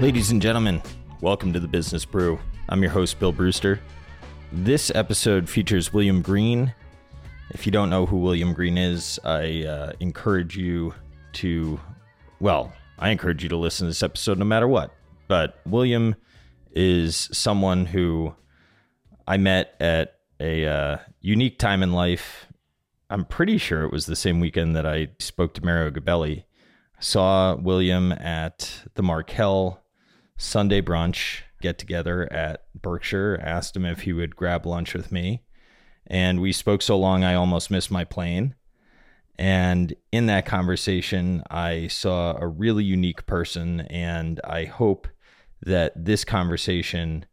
Ladies and gentlemen, welcome to the Business Brew. I'm your host, Bill Brewster. This episode features William Green. If you don't know who William Green is, I uh, encourage you to, well, I encourage you to listen to this episode no matter what. But William is someone who I met at a uh, unique time in life. I'm pretty sure it was the same weekend that I spoke to Mario Gabelli. I saw William at the Markel Sunday brunch get together at Berkshire, asked him if he would grab lunch with me. And we spoke so long, I almost missed my plane. And in that conversation, I saw a really unique person. And I hope that this conversation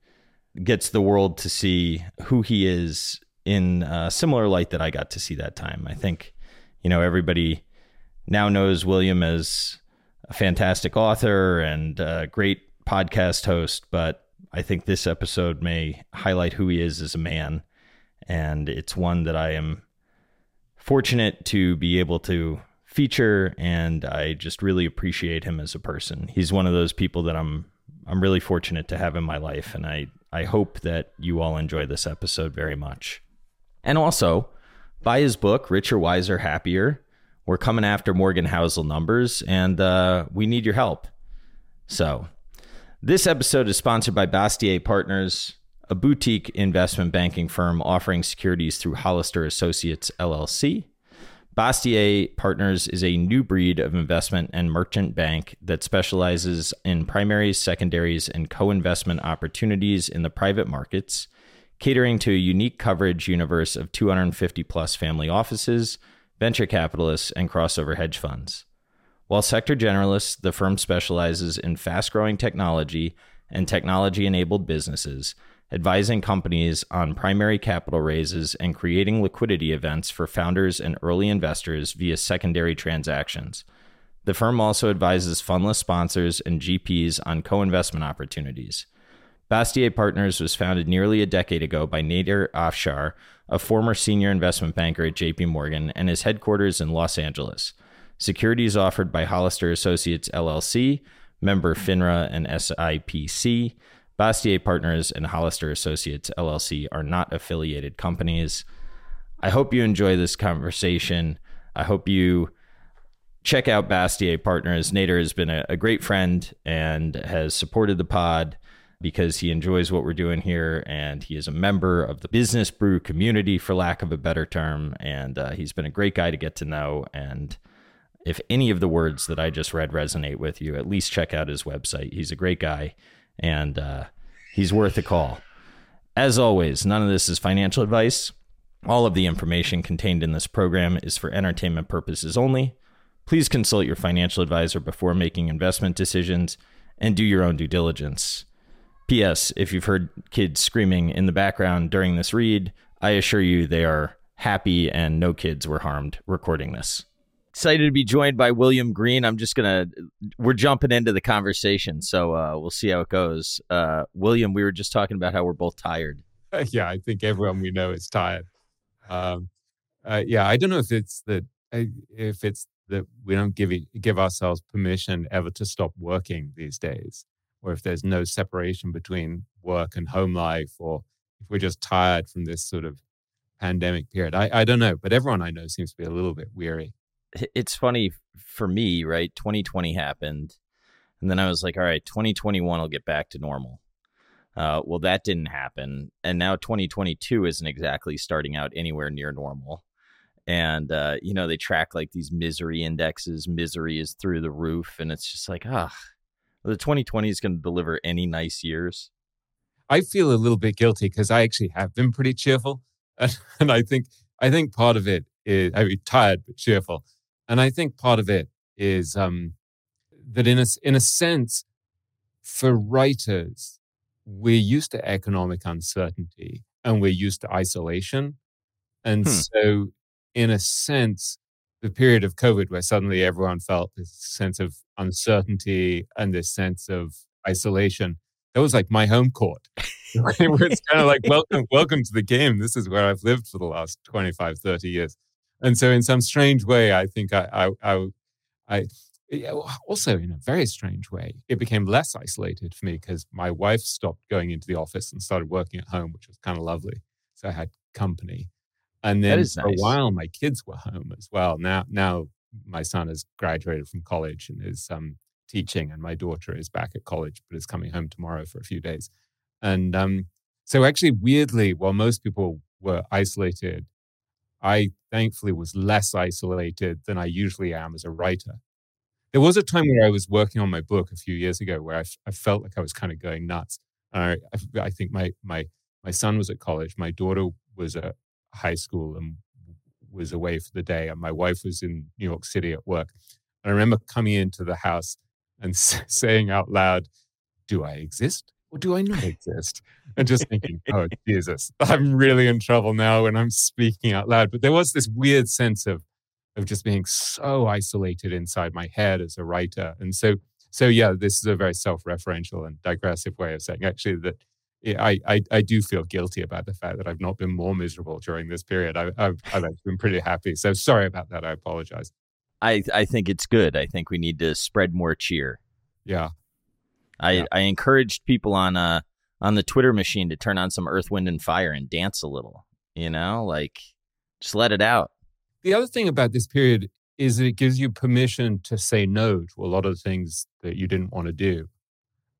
gets the world to see who he is in a similar light that I got to see that time. I think, you know, everybody now knows William as a fantastic author and a great podcast host, but I think this episode may highlight who he is as a man. And it's one that I am fortunate to be able to feature and I just really appreciate him as a person. He's one of those people that I'm I'm really fortunate to have in my life and I I hope that you all enjoy this episode very much. And also, buy his book Richer, Wiser, Happier. We're coming after Morgan Housel numbers and uh, we need your help. So, this episode is sponsored by Bastiat Partners, a boutique investment banking firm offering securities through Hollister Associates LLC. Bastiat Partners is a new breed of investment and merchant bank that specializes in primaries, secondaries, and co investment opportunities in the private markets, catering to a unique coverage universe of 250 plus family offices, venture capitalists, and crossover hedge funds. While sector generalists, the firm specializes in fast growing technology and technology enabled businesses, advising companies on primary capital raises and creating liquidity events for founders and early investors via secondary transactions. The firm also advises fundless sponsors and GPs on co investment opportunities. Bastiat Partners was founded nearly a decade ago by Nader Afshar, a former senior investment banker at JP Morgan, and is headquarters in Los Angeles. Securities offered by Hollister Associates LLC, member FINRA and SIPC. Bastiat Partners and Hollister Associates LLC are not affiliated companies. I hope you enjoy this conversation. I hope you check out Bastiat Partners. Nader has been a, a great friend and has supported the pod because he enjoys what we're doing here and he is a member of the business brew community for lack of a better term and uh, he's been a great guy to get to know and if any of the words that I just read resonate with you, at least check out his website. He's a great guy and uh, he's worth a call. As always, none of this is financial advice. All of the information contained in this program is for entertainment purposes only. Please consult your financial advisor before making investment decisions and do your own due diligence. P.S. If you've heard kids screaming in the background during this read, I assure you they are happy and no kids were harmed recording this excited to be joined by William Green. I'm just gonna we're jumping into the conversation, so uh, we'll see how it goes. Uh, William, we were just talking about how we're both tired. Yeah, I think everyone we know is tired. Um, uh, yeah, I don't know if it's that if it's that we don't give give ourselves permission ever to stop working these days, or if there's no separation between work and home life, or if we're just tired from this sort of pandemic period. I, I don't know, but everyone I know seems to be a little bit weary it's funny for me, right? 2020 happened, and then I was like, all right, 2021 will get back to normal. Uh, well, that didn't happen, and now 2022 isn't exactly starting out anywhere near normal. And uh, you know, they track like these misery indexes. Misery is through the roof, and it's just like, ah, the 2020 is going to deliver any nice years. I feel a little bit guilty because I actually have been pretty cheerful, and, and I think I think part of it is I mean tired but cheerful and I think part of it is um, that, in a, in a sense, for writers, we're used to economic uncertainty and we're used to isolation. And hmm. so, in a sense, the period of COVID where suddenly everyone felt this sense of uncertainty and this sense of isolation, that was like my home court. it's kind of like, welcome, welcome to the game. This is where I've lived for the last 25, 30 years and so in some strange way, I think I, I, I, I also in a very strange way, it became less isolated for me because my wife stopped going into the office and started working at home, which was kind of lovely. So I had company. And then for nice. a while, my kids were home as well. Now, now my son has graduated from college and is um, teaching, and my daughter is back at college, but is coming home tomorrow for a few days. And um, so, actually, weirdly, while most people were isolated, I thankfully was less isolated than I usually am as a writer. There was a time where I was working on my book a few years ago where I, I felt like I was kind of going nuts. I, I think my, my, my son was at college, my daughter was at high school and was away for the day, and my wife was in New York City at work. And I remember coming into the house and saying out loud, Do I exist or do I not exist? And just thinking, Oh, Jesus, I'm really in trouble now when I'm speaking out loud. But there was this weird sense of, of just being so isolated inside my head as a writer. And so, so yeah, this is a very self-referential and digressive way of saying actually that I, I, I do feel guilty about the fact that I've not been more miserable during this period. I, have I've been pretty happy. So sorry about that. I apologize. I, I think it's good. I think we need to spread more cheer. Yeah. I, yeah. I encouraged people on uh on the Twitter machine to turn on some Earth, Wind, and Fire and dance a little. You know, like just let it out. The other thing about this period is that it gives you permission to say no to a lot of things that you didn't want to do.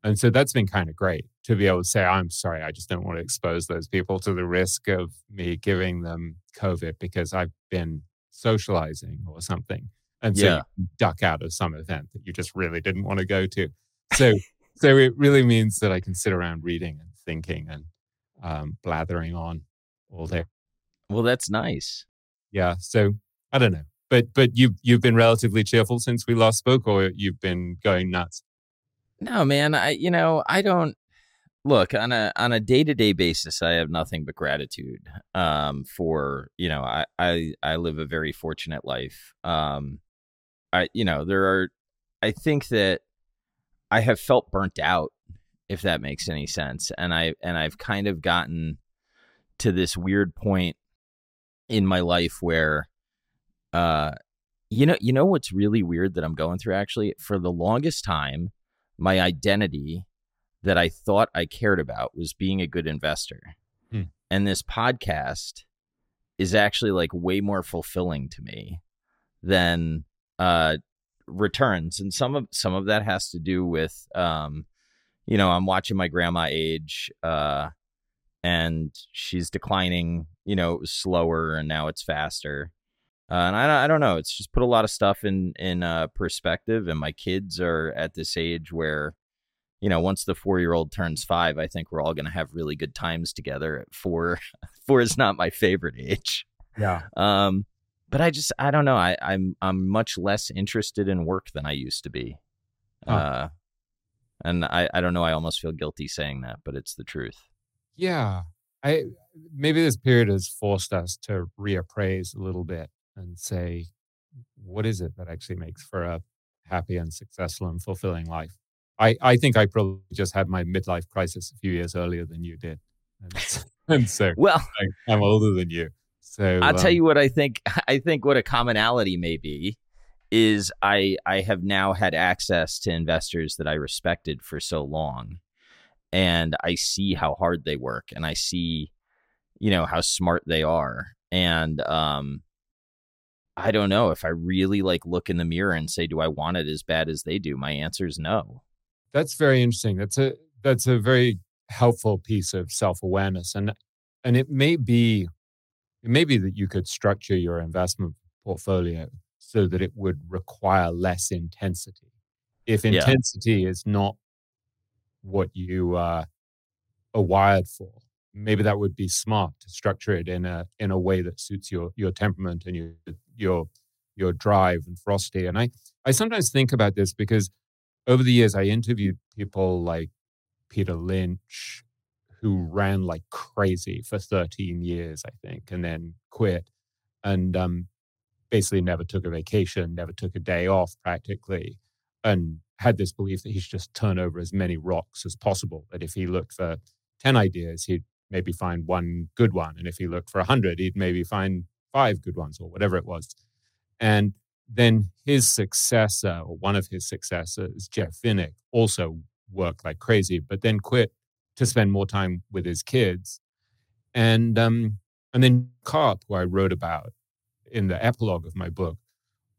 And so that's been kind of great to be able to say, I'm sorry, I just don't want to expose those people to the risk of me giving them COVID because I've been socializing or something. And so yeah. you duck out of some event that you just really didn't want to go to. So, so it really means that I can sit around reading and thinking and um, blathering on all day. Well, that's nice. Yeah. So I don't know, but but you you've been relatively cheerful since we last spoke, or you've been going nuts. No, man. I you know I don't look on a on a day to day basis. I have nothing but gratitude um, for you know I, I I live a very fortunate life. Um, I you know there are I think that I have felt burnt out if that makes any sense and I and I've kind of gotten to this weird point in my life where uh you know you know what's really weird that I'm going through actually for the longest time my identity that I thought I cared about was being a good investor. Hmm. And this podcast is actually like way more fulfilling to me than uh returns and some of some of that has to do with um you know i'm watching my grandma age uh and she's declining you know it was slower and now it's faster. Uh, and I, I don't know it's just put a lot of stuff in in uh, perspective and my kids are at this age where you know once the four year old turns five i think we're all going to have really good times together at four four is not my favorite age. Yeah. Um but i just i don't know i i'm i'm much less interested in work than i used to be uh and i i don't know i almost feel guilty saying that but it's the truth yeah i maybe this period has forced us to reappraise a little bit and say, what is it that actually makes for a happy and successful and fulfilling life? I, I think I probably just had my midlife crisis a few years earlier than you did. And, and so well, I, am older than you. So I'll um, tell you what I think. I think what a commonality may be is I I have now had access to investors that I respected for so long, and I see how hard they work, and I see, you know, how smart they are, and um, I don't know if I really like look in the mirror and say, do I want it as bad as they do? My answer is no. That's very interesting. That's a that's a very helpful piece of self-awareness. And and it may be it may be that you could structure your investment portfolio so that it would require less intensity. If intensity yeah. is not what you uh, are wired for, maybe that would be smart to structure it in a in a way that suits your your temperament and your your your drive and ferocity. And I I sometimes think about this because over the years I interviewed people like Peter Lynch, who ran like crazy for 13 years, I think, and then quit, and um, basically never took a vacation, never took a day off practically, and had this belief that he should just turn over as many rocks as possible. That if he looked for 10 ideas, he'd maybe find one good one. And if he looked for 100, he'd maybe find five good ones or whatever it was. And then his successor, or one of his successors, Jeff Vinik, also worked like crazy, but then quit to spend more time with his kids. And um, and then Karp, who I wrote about in the epilogue of my book,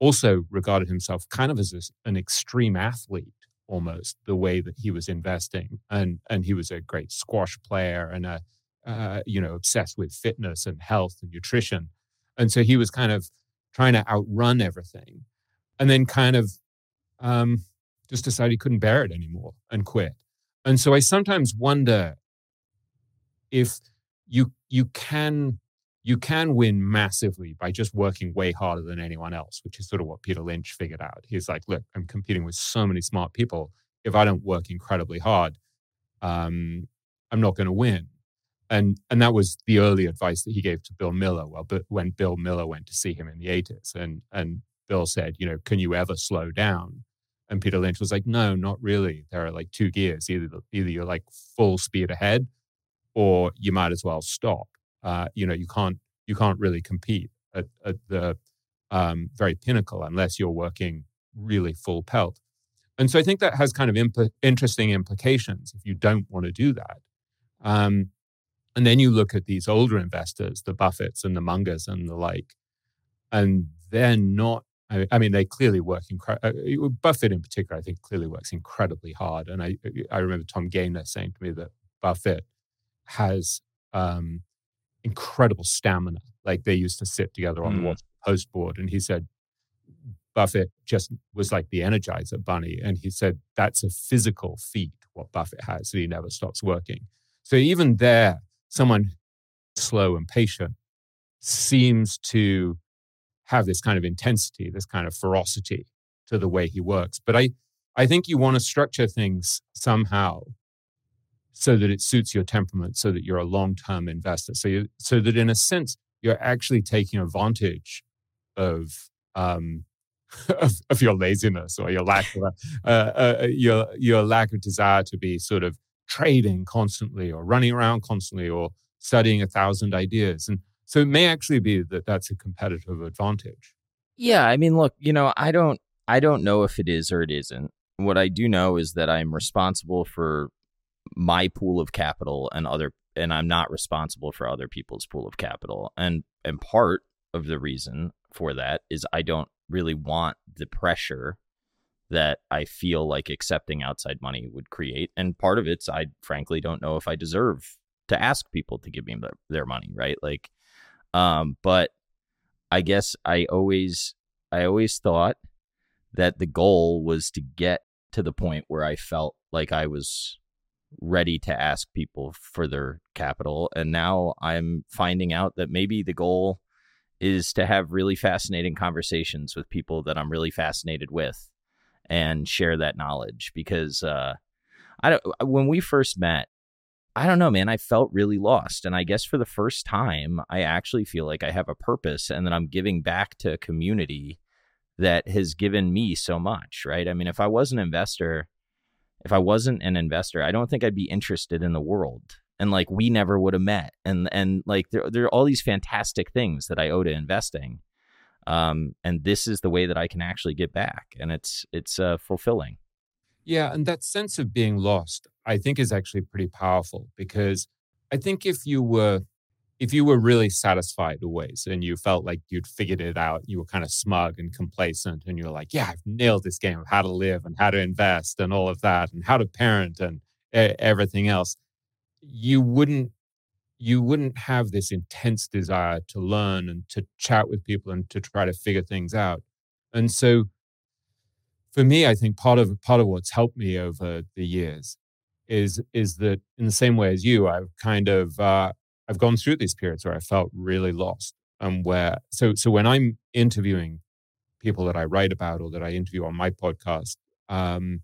also regarded himself kind of as a, an extreme athlete almost the way that he was investing. And and he was a great squash player and a uh, you know obsessed with fitness and health and nutrition. And so he was kind of trying to outrun everything. And then kind of um, just decided he couldn't bear it anymore and quit and so i sometimes wonder if you you can you can win massively by just working way harder than anyone else, which is sort of what Peter Lynch figured out. He's like, look, I'm competing with so many smart people. If I don't work incredibly hard, um, I'm not going to win. And and that was the early advice that he gave to Bill Miller. Well, but when Bill Miller went to see him in the 80s, and and Bill said, you know, can you ever slow down? And Peter Lynch was like, no, not really. There are like two gears. Either either you're like full speed ahead, or you might as well stop uh, you know, you can't you can't really compete at, at the um, very pinnacle unless you're working really full pelt. And so I think that has kind of imp- interesting implications if you don't want to do that. Um, and then you look at these older investors, the Buffetts and the Mungers and the like, and they're not. I, mean, they clearly work incredibly. Uh, Buffett, in particular, I think clearly works incredibly hard. And I, I remember Tom Gaynor saying to me that Buffett has um, incredible stamina. Like they used to sit together on mm. the Washington Post board, and he said Buffett just was like the Energizer Bunny, and he said that's a physical feat what Buffett has that he never stops working. So even there, someone slow and patient seems to have this kind of intensity, this kind of ferocity to the way he works. But I, I think you want to structure things somehow so that it suits your temperament, so that you're a long term investor. So, you, so that in a sense, you're actually taking advantage of, um, of, of, your laziness or your lack of uh, uh, your your lack of desire to be sort of trading constantly or running around constantly or studying a thousand ideas. And so it may actually be that that's a competitive advantage. Yeah, I mean, look, you know, I don't I don't know if it is or it isn't. What I do know is that I'm responsible for my pool of capital and other and I'm not responsible for other people's pool of capital. And and part of the reason for that is I don't really want the pressure that I feel like accepting outside money would create. And part of it's I frankly don't know if I deserve to ask people to give me their money, right? Like um but I guess I always I always thought that the goal was to get to the point where I felt like I was ready to ask people for their capital. And now I'm finding out that maybe the goal is to have really fascinating conversations with people that I'm really fascinated with and share that knowledge because uh, I don't, when we first met, I don't know, man, I felt really lost. And I guess for the first time, I actually feel like I have a purpose and that I'm giving back to a community that has given me so much, right? I mean, if I was an investor, if I wasn't an investor, I don't think I'd be interested in the world. And like we never would have met. And and like there there are all these fantastic things that I owe to investing. Um, and this is the way that I can actually get back, and it's it's uh, fulfilling. Yeah, and that sense of being lost, I think, is actually pretty powerful because I think if you were if you were really satisfied always and you felt like you'd figured it out, you were kind of smug and complacent, and you're like, yeah, I've nailed this game of how to live and how to invest and all of that and how to parent and everything else, you wouldn't you wouldn't have this intense desire to learn and to chat with people and to try to figure things out. And so for me, I think part of part of what's helped me over the years is is that in the same way as you, I've kind of uh, I've gone through these periods where I felt really lost. And where so so when I'm interviewing people that I write about or that I interview on my podcast, um,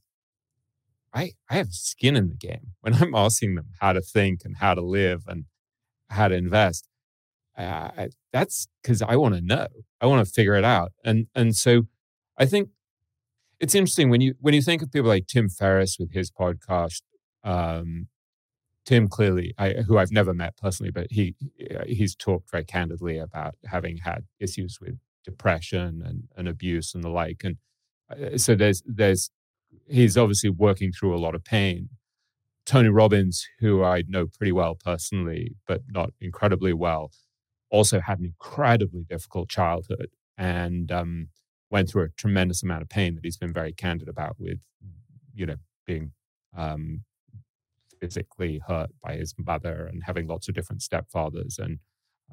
I I have skin in the game. When I'm asking them how to think and how to live and how to invest, uh, that's because I want to know. I want to figure it out. And and so I think it's interesting when you when you think of people like Tim Ferriss with his podcast, um, Tim clearly, I, who I've never met personally, but he he's talked very candidly about having had issues with depression and, and abuse and the like. And uh, so there's there's he's obviously working through a lot of pain. Tony Robbins, who I know pretty well personally, but not incredibly well, also had an incredibly difficult childhood and um, went through a tremendous amount of pain that he's been very candid about with, you know, being um, physically hurt by his mother and having lots of different stepfathers and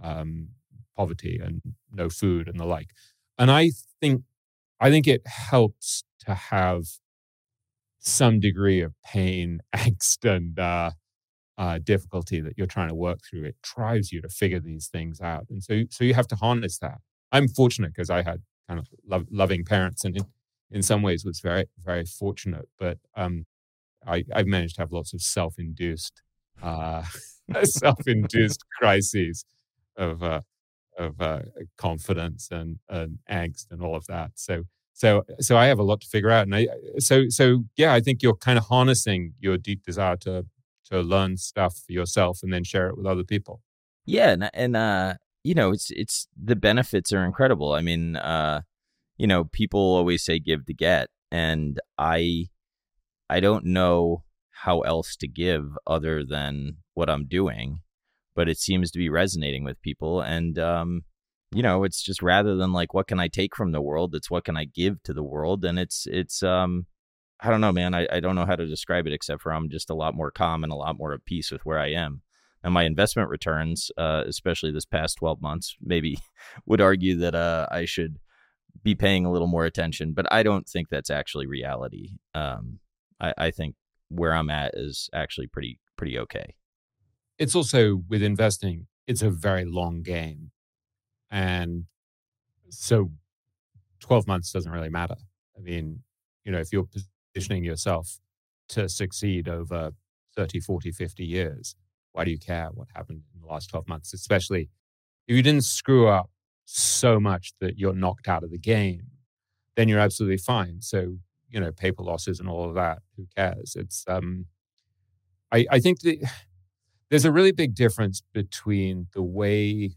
um, poverty and no food and the like. And I think I think it helps to have some degree of pain, angst, and uh, uh, difficulty that you're trying to work through. It drives you to figure these things out, and so so you have to harness that. I'm fortunate because I had kind of lo- loving parents, and in, in some ways was very very fortunate. But um, I, I've managed to have lots of self-induced uh, self-induced crises of uh, of uh, confidence and, and angst and all of that. So so so I have a lot to figure out, and I so so yeah, I think you're kind of harnessing your deep desire to to learn stuff for yourself and then share it with other people. Yeah, and, and uh, you know, it's it's the benefits are incredible. I mean, uh, you know, people always say give to get, and I I don't know how else to give other than what I'm doing, but it seems to be resonating with people, and um, you know, it's just rather than like what can I take from the world, it's what can I give to the world, and it's it's um I don't know, man. I, I don't know how to describe it except for I'm just a lot more calm and a lot more at peace with where I am. And my investment returns, uh, especially this past 12 months, maybe would argue that uh, I should be paying a little more attention, but I don't think that's actually reality. Um, I, I think where I'm at is actually pretty pretty okay. It's also with investing, it's a very long game. And so 12 months doesn't really matter. I mean, you know, if you're positioning yourself to succeed over 30, 40, 50 years, why do you care what happened in the last 12 months? Especially if you didn't screw up so much that you're knocked out of the game, then you're absolutely fine. So, you know, paper losses and all of that, who cares? It's, um, I, I think the, there's a really big difference between the way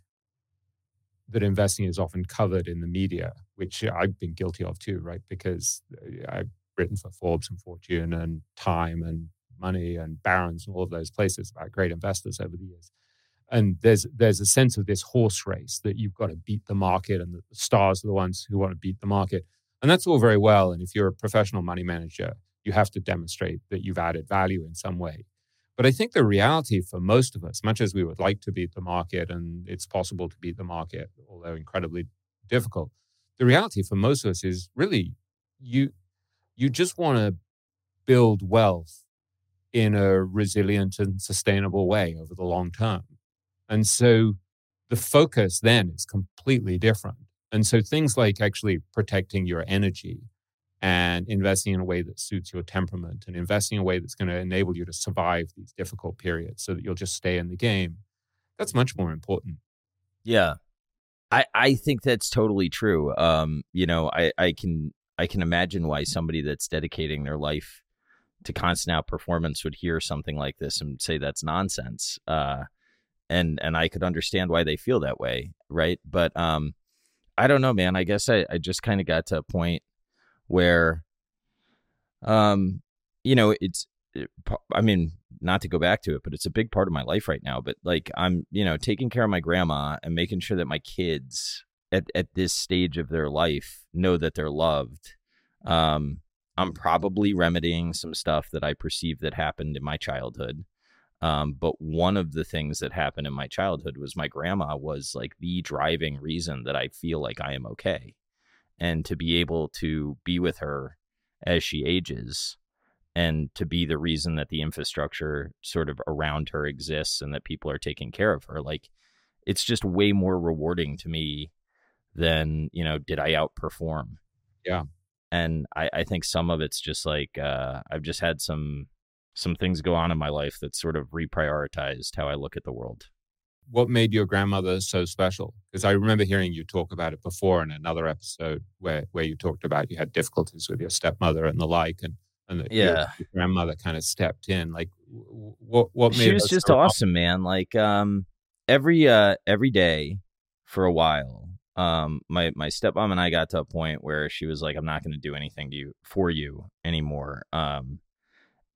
that investing is often covered in the media, which I've been guilty of too, right? Because uh, I've written for Forbes and Fortune and Time and Money and Barron's and all of those places about great investors over the years. And there's there's a sense of this horse race that you've got to beat the market, and the stars are the ones who want to beat the market. And that's all very well. And if you're a professional money manager, you have to demonstrate that you've added value in some way. But I think the reality for most of us, much as we would like to beat the market, and it's possible to beat the market, although incredibly difficult, the reality for most of us is really you you just want to build wealth in a resilient and sustainable way over the long term. And so the focus then is completely different. And so things like actually protecting your energy and investing in a way that suits your temperament and investing in a way that's going to enable you to survive these difficult periods so that you'll just stay in the game, that's much more important. Yeah. I, I think that's totally true. Um, you know, I, I can I can imagine why somebody that's dedicating their life to constant outperformance would hear something like this and say that's nonsense. Uh, and and I could understand why they feel that way, right? But um, I don't know, man. I guess I, I just kind of got to a point where, um, you know, it's. It, I mean, not to go back to it, but it's a big part of my life right now. But like, I'm, you know, taking care of my grandma and making sure that my kids at, at this stage of their life know that they're loved. Um, I'm probably remedying some stuff that I perceive that happened in my childhood. Um, but one of the things that happened in my childhood was my grandma was like the driving reason that I feel like I am okay. And to be able to be with her as she ages and to be the reason that the infrastructure sort of around her exists and that people are taking care of her, like it's just way more rewarding to me than, you know did i outperform yeah and i i think some of it's just like uh i've just had some some things go on in my life that sort of reprioritized how i look at the world. What made your grandmother so special? Because i remember hearing you talk about it before in another episode where where you talked about you had difficulties with your stepmother and the like and and the, yeah. your, your grandmother kind of stepped in. Like what what made she was just so awesome man. Like um every uh every day for a while um, my my stepmom and I got to a point where she was like, "I'm not going to do anything to you for you anymore." Um,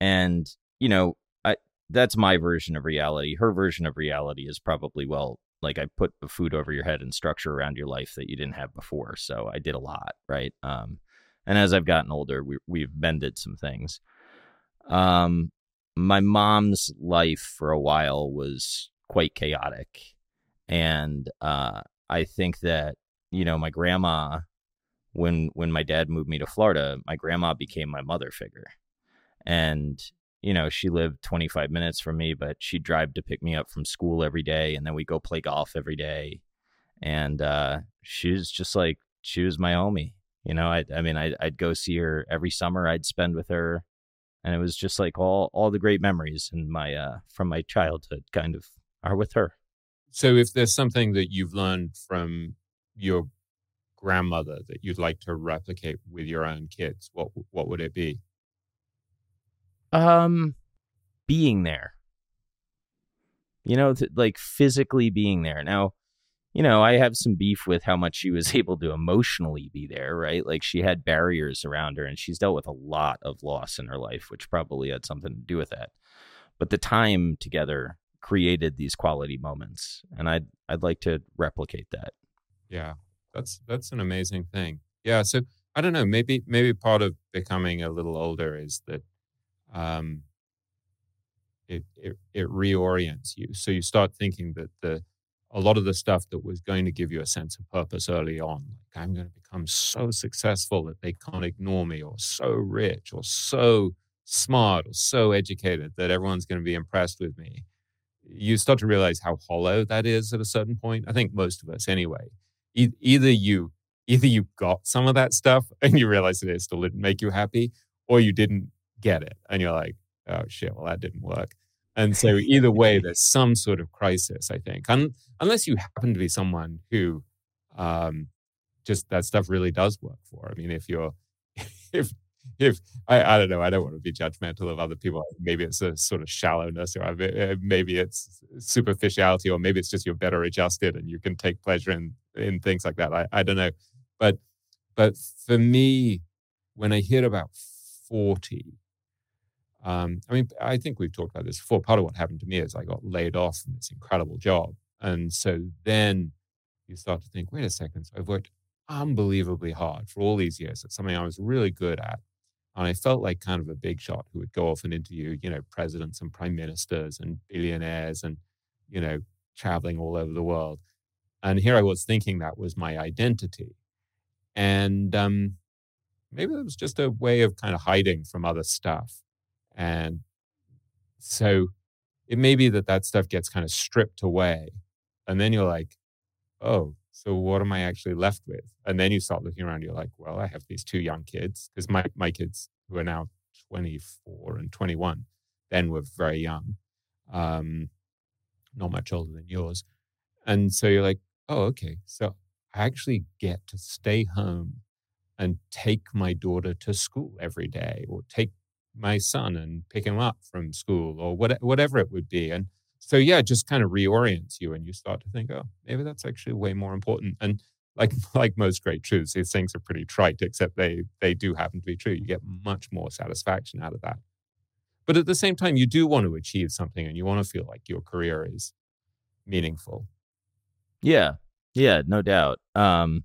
and you know, I that's my version of reality. Her version of reality is probably well, like I put the food over your head and structure around your life that you didn't have before. So I did a lot, right? Um, and as I've gotten older, we we've bended some things. Um, my mom's life for a while was quite chaotic, and uh, I think that you know my grandma, when when my dad moved me to Florida, my grandma became my mother figure, and you know she lived 25 minutes from me, but she'd drive to pick me up from school every day, and then we'd go play golf every day, and uh, she was just like she was my homie. You know, I I mean I'd, I'd go see her every summer. I'd spend with her, and it was just like all all the great memories in my uh from my childhood kind of are with her. So, if there's something that you've learned from your grandmother that you'd like to replicate with your own kids, what what would it be? Um, being there. You know, th- like physically being there. Now, you know, I have some beef with how much she was able to emotionally be there, right? Like she had barriers around her and she's dealt with a lot of loss in her life, which probably had something to do with that. But the time together created these quality moments and I'd I'd like to replicate that. Yeah. That's that's an amazing thing. Yeah, so I don't know, maybe maybe part of becoming a little older is that um it, it it reorients you. So you start thinking that the a lot of the stuff that was going to give you a sense of purpose early on, like I'm going to become so successful that they can't ignore me, or so rich, or so smart, or so educated that everyone's going to be impressed with me you start to realize how hollow that is at a certain point. I think most of us, anyway. E- either you either you got some of that stuff and you realize that it still didn't make you happy, or you didn't get it and you're like, oh shit, well that didn't work. And so either way, there's some sort of crisis. I think, Un- unless you happen to be someone who um, just that stuff really does work for. I mean, if you're if if I, I don't know, I don't want to be judgmental of other people. Maybe it's a sort of shallowness, or uh, maybe it's superficiality, or maybe it's just you're better adjusted and you can take pleasure in in things like that. I, I don't know, but but for me, when I hit about forty, um, I mean, I think we've talked about this before. Part of what happened to me is I got laid off from this incredible job, and so then you start to think, wait a second, so I've worked unbelievably hard for all these years at something I was really good at. And I felt like kind of a big shot who would go off and interview, you know, presidents and prime ministers and billionaires and, you know, traveling all over the world. And here I was thinking that was my identity. And um, maybe it was just a way of kind of hiding from other stuff. And so it may be that that stuff gets kind of stripped away. And then you're like, oh, so what am I actually left with? And then you start looking around, you're like, well, I have these two young kids because my, my kids who are now 24 and 21 then were very young, um, not much older than yours. And so you're like, oh, okay. So I actually get to stay home and take my daughter to school every day or take my son and pick him up from school or what, whatever it would be. And so yeah, it just kind of reorients you and you start to think, oh, maybe that's actually way more important. And like like most great truths, these things are pretty trite, except they they do happen to be true. You get much more satisfaction out of that. But at the same time, you do want to achieve something and you want to feel like your career is meaningful. Yeah. Yeah, no doubt. Um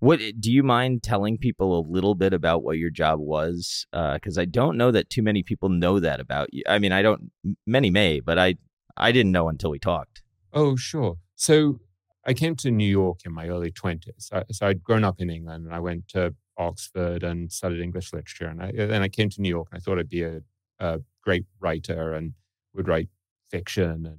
what do you mind telling people a little bit about what your job was? Because uh, I don't know that too many people know that about you. I mean, I don't. Many may, but I I didn't know until we talked. Oh, sure. So I came to New York in my early 20s. so I'd grown up in England and I went to Oxford and studied English literature. And I, then I came to New York and I thought I'd be a, a great writer and would write fiction and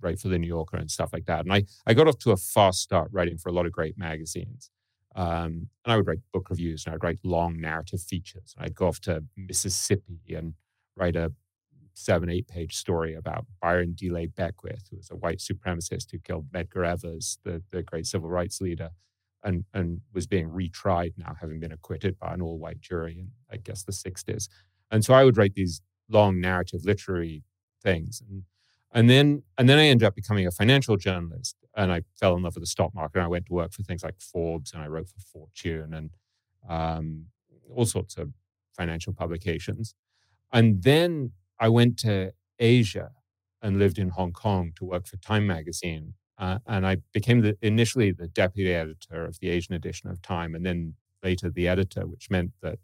write for the New Yorker and stuff like that. And I, I got off to a fast start writing for a lot of great magazines. Um, and I would write book reviews and I'd write long narrative features. I'd go off to Mississippi and write a seven, eight page story about Byron De La Beckwith, who was a white supremacist who killed Medgar Evers, the, the great civil rights leader, and, and was being retried now, having been acquitted by an all white jury in, I guess, the 60s. And so I would write these long narrative literary things. And And then, and then I ended up becoming a financial journalist, and I fell in love with the stock market. And I went to work for things like Forbes, and I wrote for Fortune, and um, all sorts of financial publications. And then I went to Asia and lived in Hong Kong to work for Time Magazine. Uh, and I became the, initially the deputy editor of the Asian edition of Time, and then later the editor, which meant that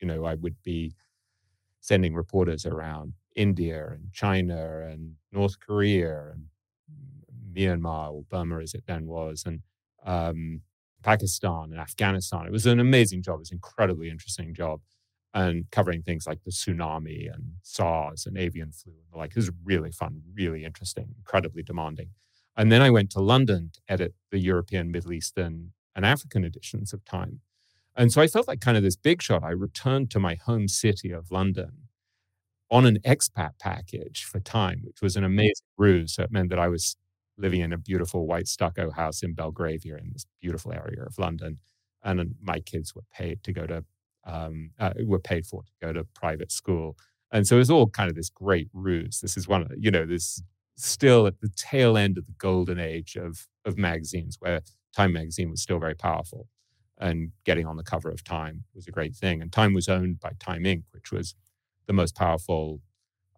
you know I would be sending reporters around India and China and North Korea and Myanmar or Burma as it then was, and um, Pakistan and Afghanistan. It was an amazing job. It was an incredibly interesting job and covering things like the tsunami and SARS and avian flu and the like. It was really fun, really interesting, incredibly demanding. And then I went to London to edit the European, Middle Eastern, and African editions of Time. And so I felt like kind of this big shot. I returned to my home city of London on an expat package for Time, which was an amazing ruse. So it meant that I was living in a beautiful white stucco house in Belgravia in this beautiful area of London. And my kids were paid to go to, um, uh, were paid for to go to private school. And so it was all kind of this great ruse. This is one of, you know, this still at the tail end of the golden age of, of magazines where Time magazine was still very powerful. And getting on the cover of Time was a great thing. And Time was owned by Time Inc., which was the most powerful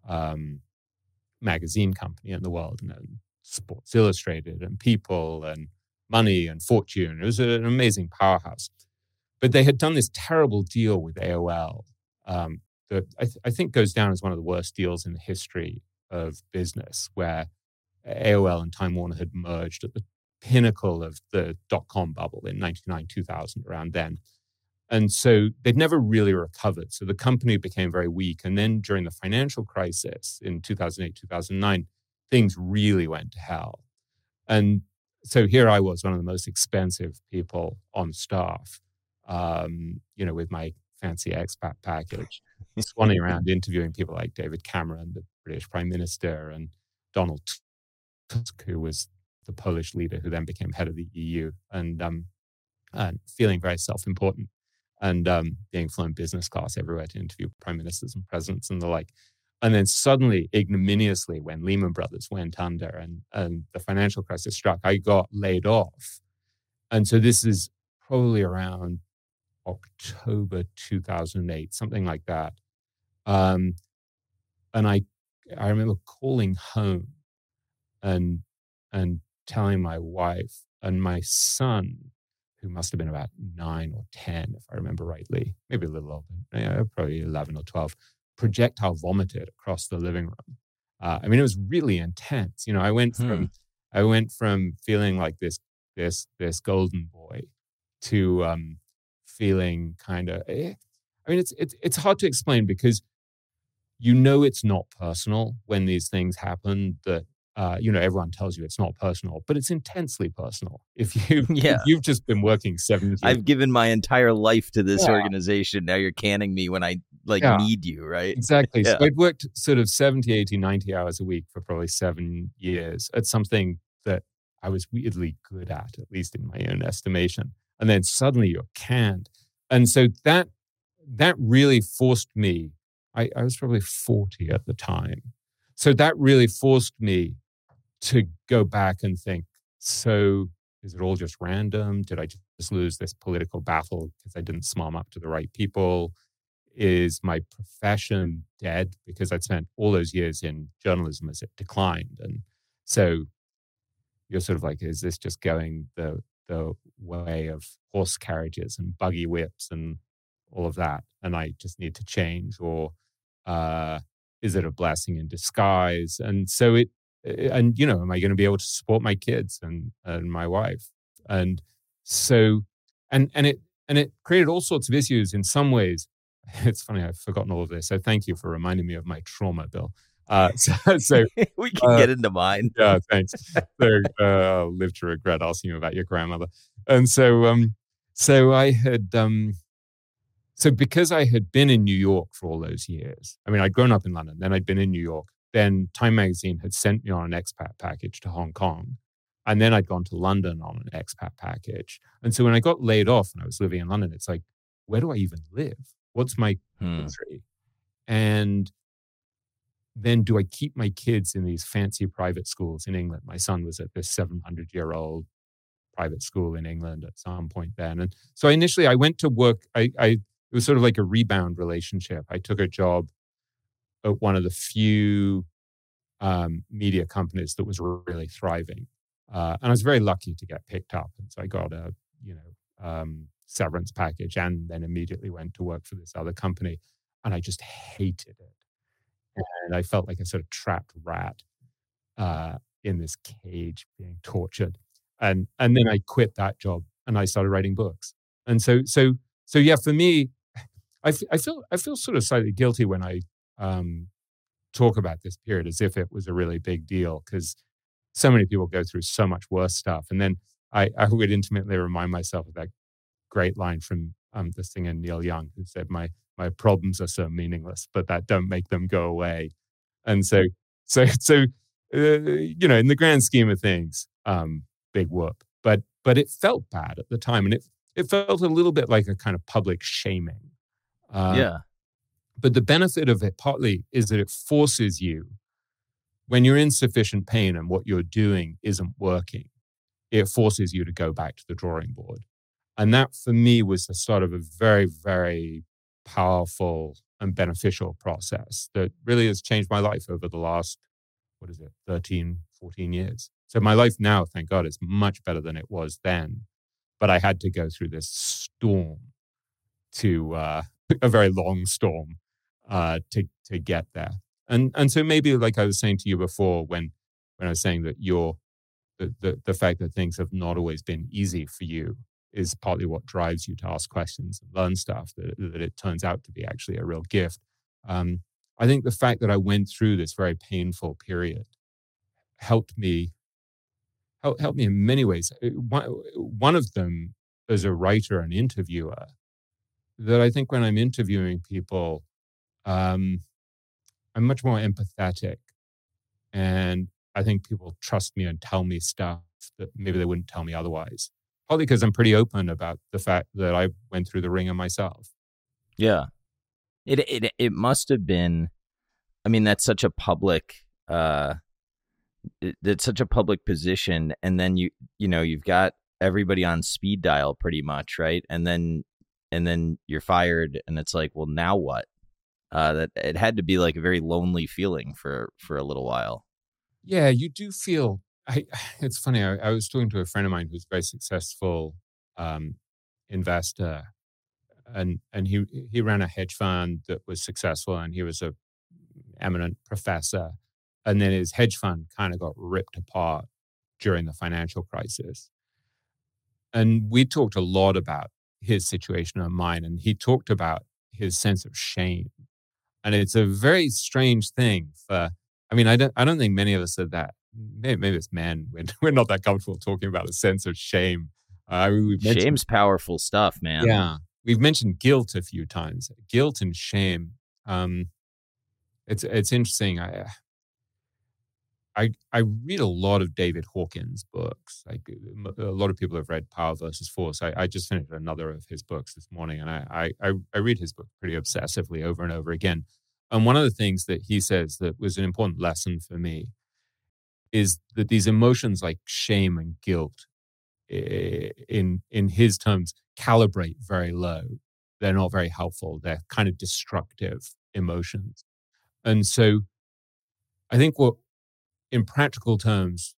um, magazine company in the world. And Sports Illustrated and People and Money and Fortune. It was an amazing powerhouse. But they had done this terrible deal with AOL um, that I, th- I, think goes down as one of the worst deals in the history of business, where AOL and Time Warner had merged at the pinnacle of the dot com bubble in 99, 2000, around then. And so they'd never really recovered. So the company became very weak. And then during the financial crisis in 2008, 2009, things really went to hell. And so here I was, one of the most expensive people on staff, um, you know, with my fancy expat package, swanning around interviewing people like David Cameron, the British Prime Minister, and Donald Tusk, who was the Polish leader who then became head of the EU, and, um, and feeling very self important and um, being flown business class everywhere to interview prime ministers and presidents and the like. And then suddenly, ignominiously, when Lehman Brothers went under and, and the financial crisis struck, I got laid off. And so this is probably around October 2008, something like that. Um, and I, I remember calling home and, and telling my wife and my son, who must have been about nine or 10, if I remember rightly, maybe a little older, yeah, probably 11 or 12 projectile vomited across the living room. Uh, I mean, it was really intense. You know, I went from hmm. I went from feeling like this this this golden boy to um, feeling kind of. Eh, I mean, it's it's it's hard to explain because you know it's not personal when these things happen. That uh, you know, everyone tells you it's not personal, but it's intensely personal. If you, yeah. If you've just been working seven, I've given my entire life to this yeah. organization. Now you're canning me when I like yeah. need you, right? Exactly. Yeah. So I'd worked sort of 70, 80, 90 hours a week for probably seven years at something that I was weirdly good at, at least in my own estimation. And then suddenly you're canned. And so that that really forced me. I, I was probably 40 at the time. So that really forced me to go back and think, so is it all just random? Did I just lose this political battle because I didn't smarm up to the right people? Is my profession dead because I'd spent all those years in journalism as it declined? And so you're sort of like, is this just going the the way of horse carriages and buggy whips and all of that? And I just need to change, or uh, is it a blessing in disguise? And so it Eh, and you know am i going to be able to support my kids and and my wife? And so and and it and it created all sorts of issues in some ways. It's funny i've forgotten all of this so thank you for reminding me of my trauma bill. Uh, so, so we can uh, get into mine. yeah thanks. So uh, i'll live to regret asking you about your grandmother. And so um so i had um so because i had been in new york for all those years i mean i'd grown up in london then i'd been in new york then Time Magazine had sent me on an expat package to Hong Kong. And then I'd gone to London on an expat package. And so when I got laid off and I was living in London, it's like, where do I even live? What's my hmm. And then do I keep my kids in these fancy private schools in England? My son was at this 700 year old private school in England at some point then. And so initially I went to work. I, I, it was sort of like a rebound relationship. I took a job at one of the few um, media companies that was really thriving. Uh, and I was very lucky to get picked up. And so I got a, you know, um, severance package and then immediately went to work for this other company. And I just hated it. And I felt like a sort of trapped rat uh, in this cage being tortured. And, and then I quit that job and I started writing books. And so, so, so yeah, for me, I, feel, I feel sort of slightly guilty when I um, talk about this period as if it was a really big deal because so many people go through so much worse stuff. And then I, I would intimately remind myself of that great line from um, the singer Neil Young, who said, "My my problems are so meaningless, but that don't make them go away." And so, so, so, uh, you know, in the grand scheme of things, um, big whoop. But but it felt bad at the time, and it it felt a little bit like a kind of public shaming. Uh, yeah. But the benefit of it partly is that it forces you, when you're in sufficient pain and what you're doing isn't working, it forces you to go back to the drawing board and that for me was the start of a very, very powerful and beneficial process that really has changed my life over the last, what is it, 13, 14 years. So my life now, thank God, is much better than it was then. But I had to go through this storm to uh, a very long storm uh, to to get there. And and so maybe like I was saying to you before when when I was saying that you're the, the, the fact that things have not always been easy for you is partly what drives you to ask questions and learn stuff that, that it turns out to be actually a real gift. Um, I think the fact that I went through this very painful period helped me help, helped me in many ways. Uh, one, one of them as a writer and interviewer, that I think when I'm interviewing people, um, I'm much more empathetic. And I think people trust me and tell me stuff that maybe they wouldn't tell me otherwise Probably because I'm pretty open about the fact that I went through the wringer myself. Yeah. It it it must have been I mean that's such a public uh it's such a public position and then you you know you've got everybody on speed dial pretty much, right? And then and then you're fired and it's like, well now what? Uh that it had to be like a very lonely feeling for for a little while. Yeah, you do feel I, it's funny. I, I, was talking to a friend of mine who's very successful um, investor, and and he he ran a hedge fund that was successful, and he was a eminent professor, and then his hedge fund kind of got ripped apart during the financial crisis, and we talked a lot about his situation and mine, and he talked about his sense of shame, and it's a very strange thing for. I mean, I don't I don't think many of us are that maybe, maybe it's men. We're, we're not that comfortable talking about a sense of shame. Uh, Shame's powerful stuff, man. Yeah. We've mentioned guilt a few times. Guilt and shame. Um, it's it's interesting. I I I read a lot of David Hawkins books. Like a lot of people have read Power versus Force. I, I just finished another of his books this morning, and I, I I read his book pretty obsessively over and over again. And one of the things that he says that was an important lesson for me is that these emotions like shame and guilt eh, in in his terms calibrate very low they're not very helpful they're kind of destructive emotions and so i think what in practical terms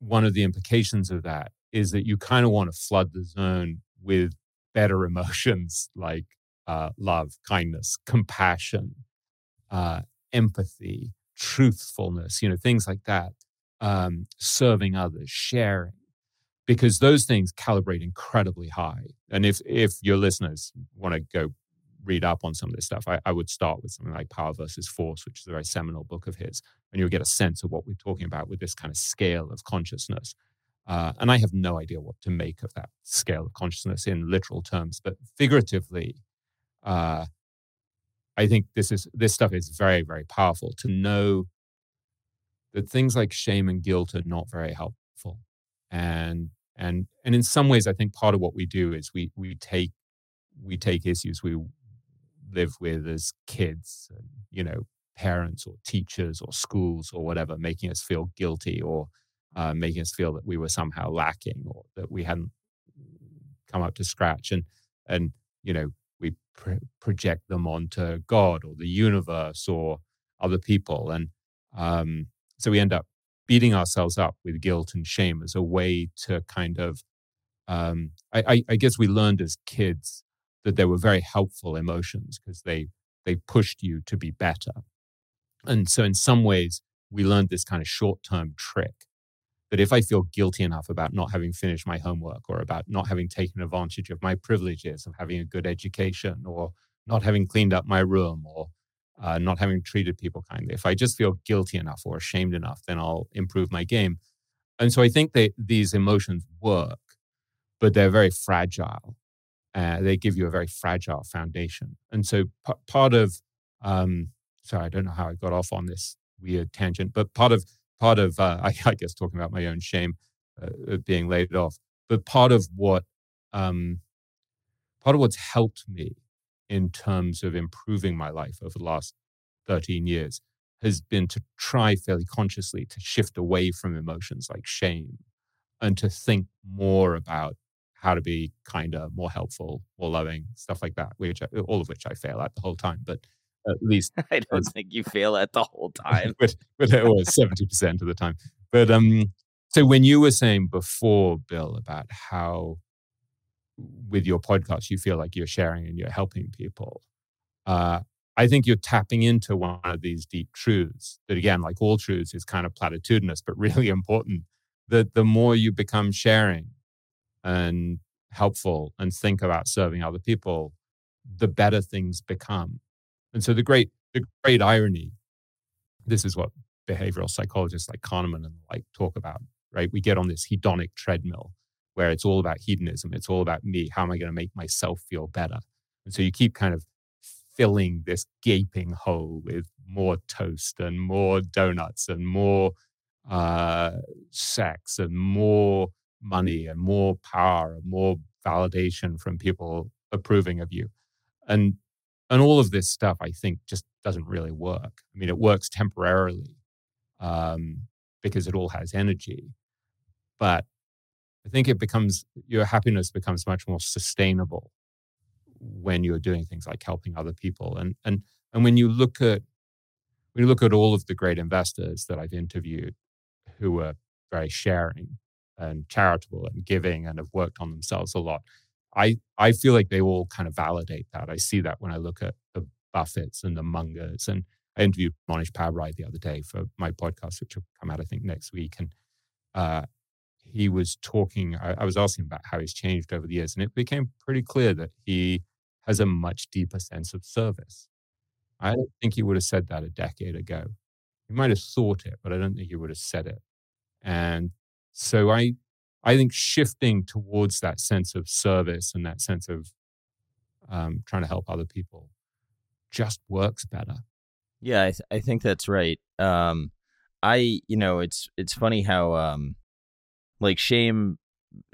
one of the implications of that is that you kind of want to flood the zone with better emotions like uh, love kindness compassion uh, empathy truthfulness, you know, things like that, um, serving others, sharing, because those things calibrate incredibly high. And if if your listeners want to go read up on some of this stuff, I, I, would start with something like Power versus Force, which is a very seminal book of his, and you'll get a sense of what we're talking about with this kind of scale of consciousness. Uh, and I have no idea what to make of that scale of consciousness in literal terms, but figuratively, uh, I think this is this stuff is very very powerful to know that things like shame and guilt are not very helpful, and and and in some ways, I think part of what we do is we we take we take issues we live with as kids, and, you know, parents or teachers or schools or whatever, making us feel guilty or uh, making us feel that we were somehow lacking or that we hadn't come up to scratch. And and you know we pr- project them onto God or the universe or other people, and um, so we end up beating ourselves up with guilt and shame as a way to kind of um, I, I, I guess we learned as kids that they were very helpful emotions because they they pushed you to be better. And so in some ways, we learned this kind of short-term trick that if I feel guilty enough about not having finished my homework or about not having taken advantage of my privileges of having a good education or not having cleaned up my room or uh, not having treated people kindly, if I just feel guilty enough or ashamed enough, then I'll improve my game. And so I think that these emotions work, but they're very fragile. Uh, they give you a very fragile foundation. And so p- part of, um, sorry, I don't know how I got off on this weird tangent, but part of part of uh, I, I, guess talking about my own shame uh, being laid off, but part of what um, part of what's helped me in terms of improving my life over the last 13 years has been to try fairly consciously to shift away from emotions like shame and to think more about how to be kinder, more helpful, more loving, stuff like that, which I, all of which I fail at the whole time. But at least I don't think you fail at the whole time. but, but it was seventy percent of the time. But um, so when you were saying before, Bill, about how with your podcast you feel like you're sharing and you're helping people, uh, I think you're tapping into one of these deep truths that, again, like all truths, is kind of platitudinous, but really important. That the more you become sharing and helpful and think about serving other people, the better things become. And so the great the great irony, this is what behavioral psychologists like Kahneman and like talk about, right? We get on this hedonic treadmill where it's all about hedonism. It's all about me. How am I going to make myself feel better? And so you keep kind of filling this gaping hole with more toast and more donuts and more uh, sex and more money and more power and more validation from people approving of you. And and all of this stuff i think just doesn't really work i mean it works temporarily um, because it all has energy but i think it becomes your happiness becomes much more sustainable when you're doing things like helping other people and and and when you look at when you look at all of the great investors that i've interviewed who are very sharing and charitable and giving and have worked on themselves a lot I I feel like they all kind of validate that. I see that when I look at the Buffetts and the Mungers. And I interviewed Mohnish Pabrai the other day for my podcast, which will come out I think next week. And uh, he was talking. I, I was asking about how he's changed over the years, and it became pretty clear that he has a much deeper sense of service. I don't think he would have said that a decade ago. He might have thought it, but I don't think he would have said it. And so I I think shifting towards that sense of service and that sense of um, trying to help other people just works better. Yeah, I, th- I think that's right. Um, I, you know, it's it's funny how, um, like shame,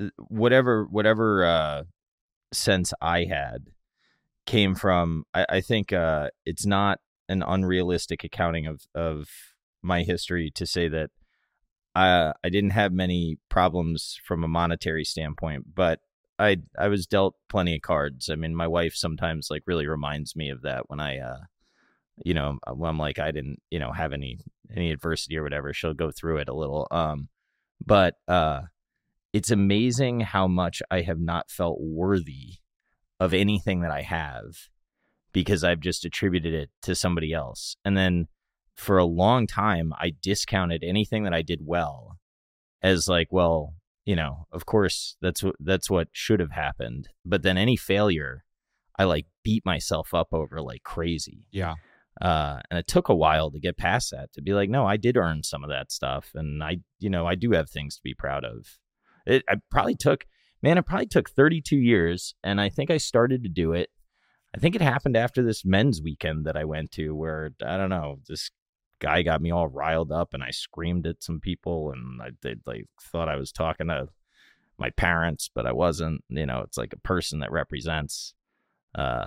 uh, whatever whatever uh, sense I had came from. I, I think uh, it's not an unrealistic accounting of of my history to say that I I didn't have many problems from a monetary standpoint, but I I was dealt plenty of cards. I mean, my wife sometimes like really reminds me of that when I uh you know, uh, when I'm like I didn't, you know, have any any adversity or whatever. She'll go through it a little. Um but uh it's amazing how much I have not felt worthy of anything that I have because I've just attributed it to somebody else. And then for a long time I discounted anything that I did well as like, well, you know, of course that's what that's what should have happened. But then any failure, I like beat myself up over like crazy. Yeah. Uh, and it took a while to get past that to be like, no, I did earn some of that stuff, and I, you know, I do have things to be proud of. It I probably took, man, it probably took 32 years, and I think I started to do it. I think it happened after this men's weekend that I went to, where I don't know, this guy got me all riled up and I screamed at some people and I they like thought I was talking to my parents, but I wasn't. You know, it's like a person that represents uh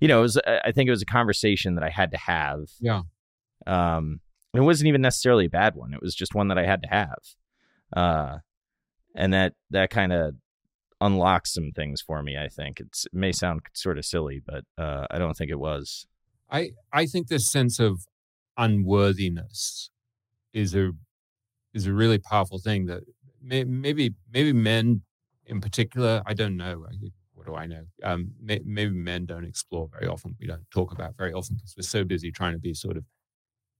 you know, it was I think it was a conversation that I had to have. Yeah. Um, it wasn't even necessarily a bad one. It was just one that I had to have. Uh, and that that kind of unlocks some things for me. I think it's, it may sound sort of silly, but uh, I don't think it was. I I think this sense of unworthiness is a is a really powerful thing that may, maybe maybe men in particular I don't know what do I know? Um, may, maybe men don't explore very often we don't talk about very often because we're so busy trying to be sort of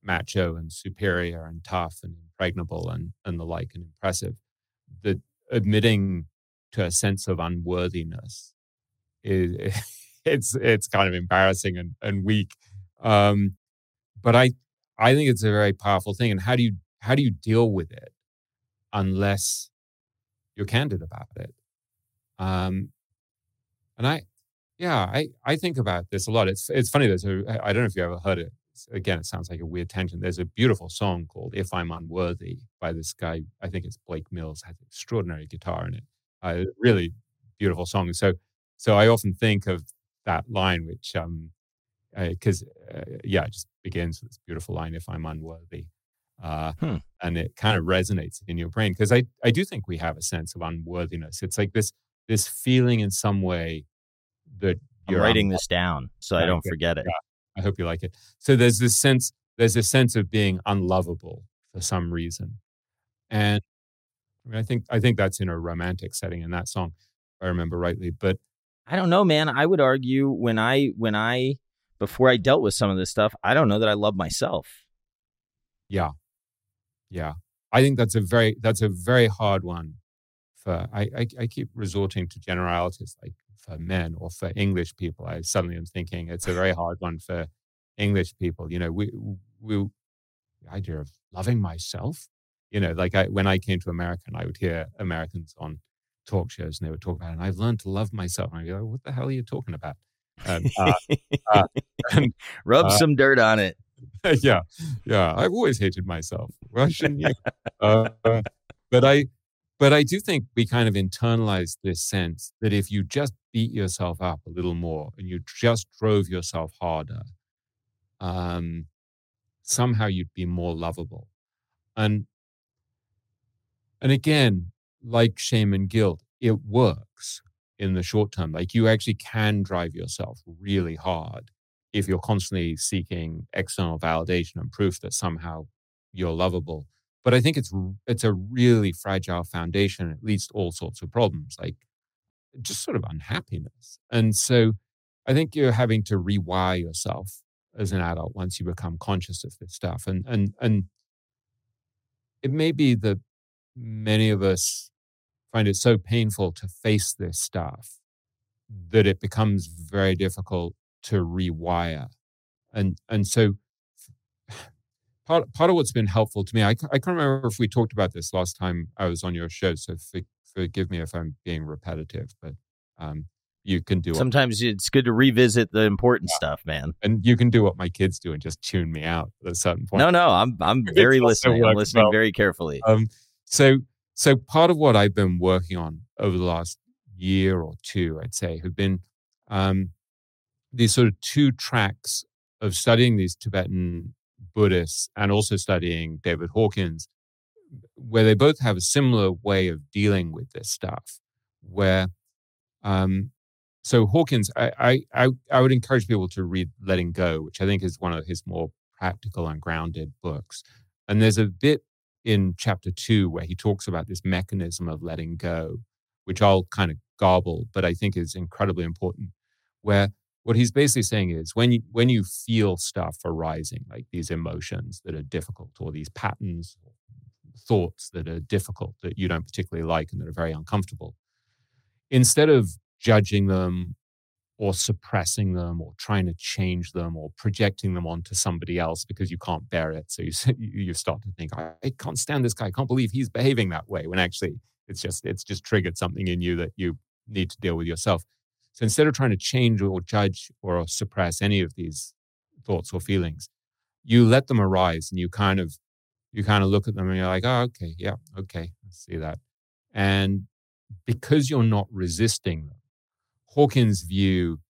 macho and superior and tough and impregnable and and the like and impressive that admitting to a sense of unworthiness is it's it's kind of embarrassing and, and weak. Um, but I I think it's a very powerful thing. And how do you how do you deal with it unless you're candid about it? Um, and I, yeah, I I think about this a lot. It's it's funny. There's a I don't know if you ever heard it. Again, it sounds like a weird tangent. There's a beautiful song called "If I'm Unworthy" by this guy. I think it's Blake Mills. Has extraordinary guitar in it. Uh, really beautiful song. So so I often think of that line, which um, because uh, uh, yeah, it just begins with this beautiful line, "If I'm unworthy," uh, hmm. and it kind of resonates in your brain because I I do think we have a sense of unworthiness. It's like this this feeling in some way that you're I'm writing this down so I don't forget it. Yeah, I hope you like it. So there's this sense there's a sense of being unlovable for some reason, and I, mean, I think I think that's in a romantic setting in that song, if I remember rightly. But I don't know, man. I would argue when I when I before I dealt with some of this stuff, I don't know that I love myself. Yeah. Yeah. I think that's a very that's a very hard one for I, I, I keep resorting to generalities like for men or for English people. I suddenly am thinking it's a very hard one for English people. You know, we we the idea of loving myself. You know, like I when I came to America and I would hear Americans on talk shows and they would talk about it, and I've learned to love myself. And I go, what the hell are you talking about? And, uh, uh, and, Rub uh, some dirt on it. yeah, yeah. I've always hated myself. Why shouldn't you? Uh, but I, but I do think we kind of internalize this sense that if you just beat yourself up a little more and you just drove yourself harder, um, somehow you'd be more lovable. And and again, like shame and guilt, it works in the short term. Like you actually can drive yourself really hard if you're constantly seeking external validation and proof that somehow you're lovable. But I think it's it's a really fragile foundation. It leads to all sorts of problems, like just sort of unhappiness. And so I think you're having to rewire yourself as an adult once you become conscious of this stuff. And and and it may be that many of us find it so painful to face this stuff that it becomes very difficult to rewire. And and so part part of what's been helpful to me, I, I can't remember if we talked about this last time I was on your show, so for, forgive me if I'm being repetitive, but um, you can do. It. Sometimes it. it's good to revisit the important yeah. stuff, man. And you can do what my kids do and just tune me out at a certain point. No, no, I'm I'm very listening. I'm listening well. very carefully. Um, so so part of what I've been working on over the last year or two, I'd say, have been um, these sort of two tracks of studying these Tibetan Buddhists and also studying David Hawkins, where they both have a similar way of dealing with this stuff. Where, um, so Hawkins, I, I I would encourage people to read Letting Go, which I think is one of his more practical and grounded books. And there's a bit in chapter two where he talks about this mechanism of letting go, which I'll kind of garble, but I think is incredibly important. Where what he's basically saying is when you when you feel stuff arising, like these emotions that are difficult, or these patterns, thoughts that are difficult that you don't particularly like and that are very uncomfortable, instead of judging them or suppressing them or trying to change them or projecting them onto somebody else because you can't bear it. So you you start to think, I, can't stand this guy. I can't believe he's behaving that way. When actually it's just it's just triggered something in you that you need to deal with yourself. So instead of trying to change or judge or suppress any of these thoughts or feelings, you let them arise and you kind of you kind of look at them and you're like, oh, okay, yeah, okay, I see that. And because you're not resisting them, Hawkins' view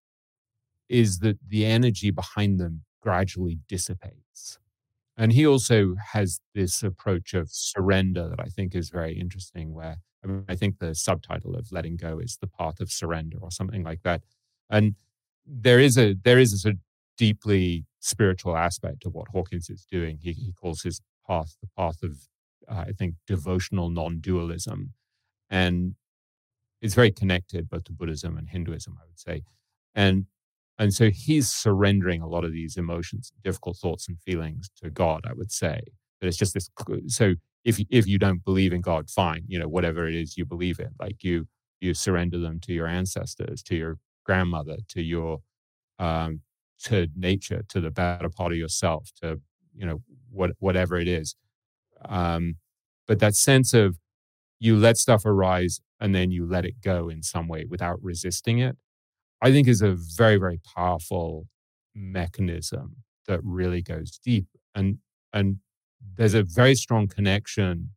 is that the energy behind them gradually dissipates. and he also has this approach of surrender that I think is very interesting. Where I, mean, I think the subtitle of "Letting Go" is "The Path of Surrender" or something like that. And there is a there is a sort of deeply spiritual aspect of what Hawkins is doing. He, he calls his path the path of uh, I think devotional non-dualism, and it's very connected both to Buddhism and Hinduism, I would say. And and so he's surrendering a lot of these emotions, difficult thoughts and feelings to God, I would say. But it's just this so if if you don't believe in God, fine, you know, whatever it is you believe in, like you you surrender them to your ancestors, to your grandmother, to your um, to nature, to the better part of yourself, to you know what whatever it is. Um, but that sense of you let stuff arise and then you let it go in some way without resisting it, I think is a very, very powerful mechanism that really goes deep. And and there's a very strong connection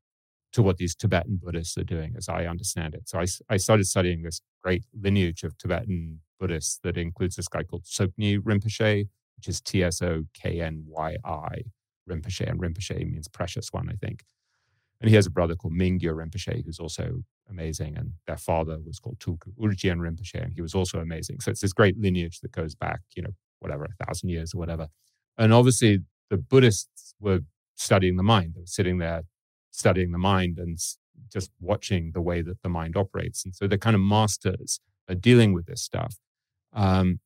to what these Tibetan Buddhists are doing, as I understand it. So I, I started studying this great lineage of Tibetan Buddhists that includes this guy called Tsoknyi Rinpoche, which is T S O K N Y I Rinpoche. And Rinpoche means precious one, I think. And he has a brother called Mingyur Rinpoche, who's also amazing. And their father was called Tulku Urgyen Rinpoche, and he was also amazing. So it's this great lineage that goes back, you know, whatever, a thousand years or whatever. And obviously, the Buddhists were studying the mind. They were sitting there studying the mind and just watching the way that the mind operates. And so they're kind of masters at dealing with this stuff. Um,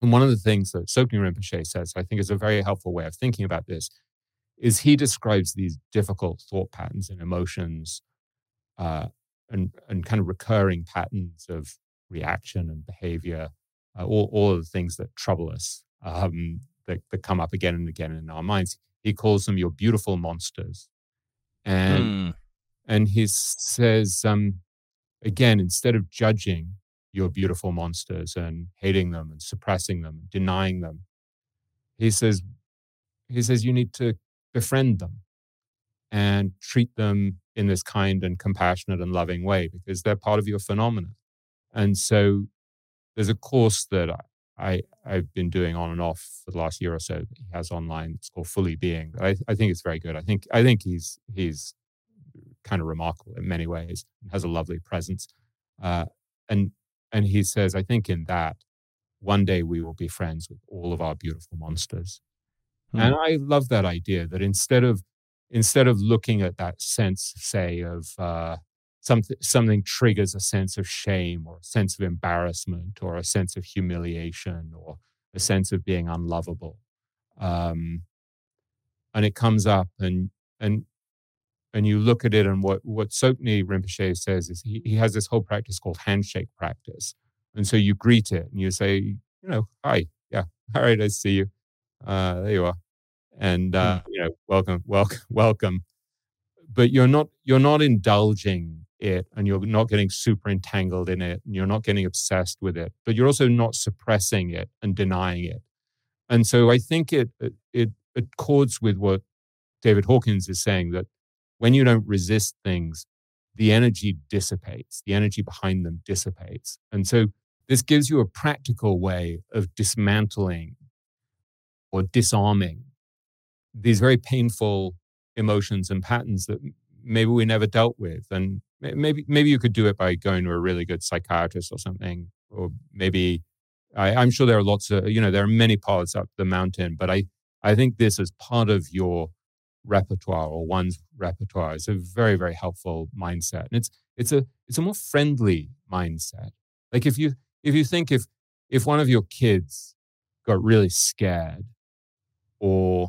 and one of the things that Tsoknyi Rinpoche says, I think is a very helpful way of thinking about this, is he describes these difficult thought patterns and emotions uh, and, and kind of recurring patterns of reaction and behavior, uh, all, all of the things that trouble us, um, that, that come up again and again in our minds. He calls them your beautiful monsters. And, mm. and he says, um, again, instead of judging your beautiful monsters and hating them and suppressing them and denying them, he says, he says you need to befriend them and treat them in this kind and compassionate and loving way because they're part of your phenomena. And so there's a course that I, I, have been doing on and off for the last year or so that he has online. It's called Fully Being. I, I think it's very good. I think I think he's he's kind of remarkable in many ways and has a lovely presence. Uh, and and he says, I think in that one day we will be friends with all of our beautiful monsters. Hmm. And I love that idea that instead of instead of looking at that sense, say, of uh, something something triggers a sense of shame or a sense of embarrassment or a sense of humiliation or a sense of being unlovable, um, and it comes up and and and you look at it and what what Tsoknyi Rinpoche says is he, he has this whole practice called handshake practice, and so you greet it and you say, you know, hi, yeah, all right, I see you uh, there you are. And uh, mm. you know, welcome, welcome, welcome. But you're not you're not indulging it, and you're not getting super entangled in it, and you're not getting obsessed with it. But you're also not suppressing it and denying it. And so I think it it it accords with what David Hawkins is saying that when you don't resist things, the energy dissipates, the energy behind them dissipates. And so this gives you a practical way of dismantling or disarming these very painful emotions and patterns that maybe we never dealt with and maybe maybe you could do it by going to a really good psychiatrist or something or maybe I, am sure there are lots of you know there are many paths up the mountain but i i think this is part of your repertoire or one's repertoire. Is a very very helpful mindset and it's it's a it's a more friendly mindset. Like if you if you think if if one of your kids got really scared or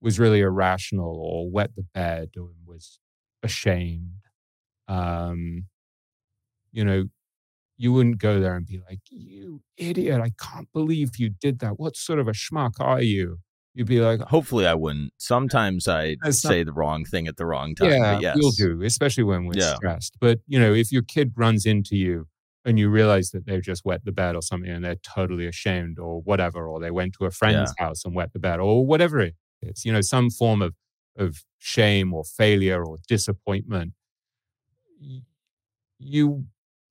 was really irrational or wet the bed or was ashamed, um, you know, you wouldn't go there and be like, you idiot, I can't believe you did that. What sort of a schmuck are you? You'd be like, hopefully I wouldn't. Sometimes I say not, the wrong thing at the wrong time. Yeah, yes. we'll do, especially when we're yeah. stressed. But you know, if your kid runs into you and you realize that they've just wet the bed or something and they're totally ashamed or whatever, or they went to a friend's yeah. house and wet the bed or whatever it is, you know, some form of, of shame or failure or disappointment, you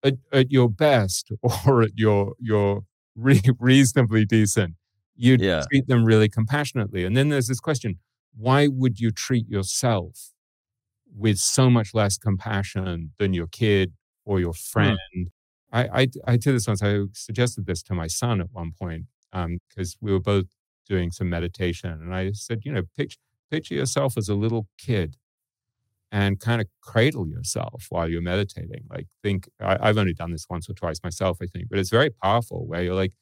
at, at your best or at your, your re- reasonably decent, you yeah. treat them really compassionately. And then there's this question, why would you treat yourself with so much less compassion than your kid or your hmm. friend? Mm. I, I, I did this once. I suggested this to my son at one point because um, we were both doing some meditation. And I said, you know, picture, picture yourself as a little kid and kind of cradle yourself while you're meditating. Like, think, I, have only done this once or twice myself, I think, but it's very powerful where you're like,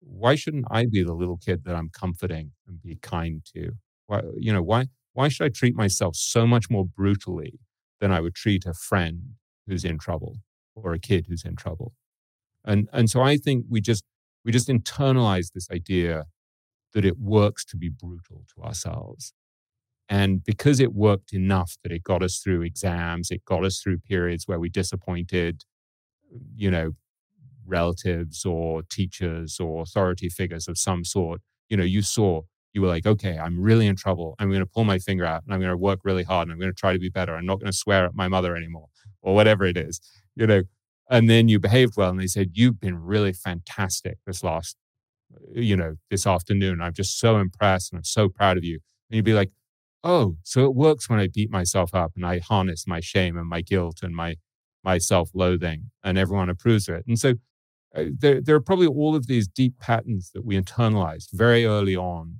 why shouldn't I be the little kid that I'm comforting and be kind to? Why, you know, why, why should I treat myself so much more brutally than I would treat a friend who's in trouble or a kid who's in trouble? And, and so I think we just, we just internalize this idea that it works to be brutal to ourselves. And because it worked enough that it got us through exams, it got us through periods where we disappointed, you know, relatives or teachers or authority figures of some sort. You know, you saw, you were like, okay, I'm really in trouble. I'm going to pull my finger out and I'm going to work really hard and I'm going to try to be better. I'm not going to swear at my mother anymore or whatever it is, you know. And then you behaved well and they said, you've been really fantastic this last you know, this afternoon. I'm just so impressed and I'm so proud of you. And you'd be like, oh, so it works when I beat myself up and I harness my shame and my guilt and my my self-loathing, and everyone approves of it. And so uh, there, there are probably all of these deep patterns that we internalized very early on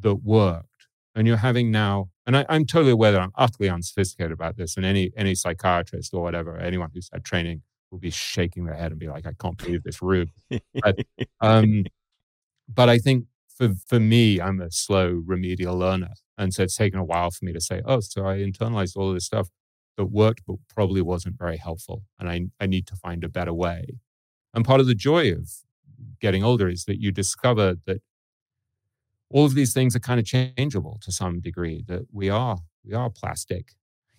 that worked. And you're having now, and I, am totally aware that I'm utterly unsophisticated about this, and any any psychiatrist or whatever, anyone who's had training will be shaking their head and be like, I can't believe this rude. But, um, but I think for for me, I'm a slow remedial learner, and so it's taken a while for me to say, oh, so I internalized all of this stuff that worked, but probably wasn't very helpful, and I I need to find a better way. And part of the joy of getting older is that you discover that all of these things are kind of changeable to some degree. That we are we are plastic,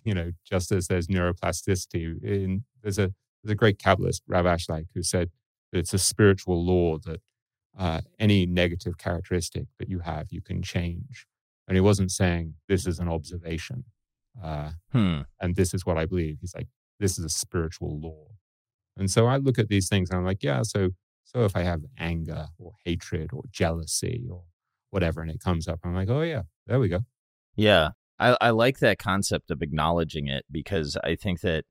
you know, just as there's neuroplasticity. In there's a there's a great Kabbalist Rav Ashlag who said that it's a spiritual law that uh, any negative characteristic that you have, you can change. And he wasn't saying this is an observation uh, hmm. and this is what I believe. He's like, this is a spiritual law. And so I look at these things and I'm like, yeah, so so if I have anger or hatred or jealousy or whatever, and it comes up, I'm like, oh yeah, there we go. Yeah, I, I like that concept of acknowledging it because I think that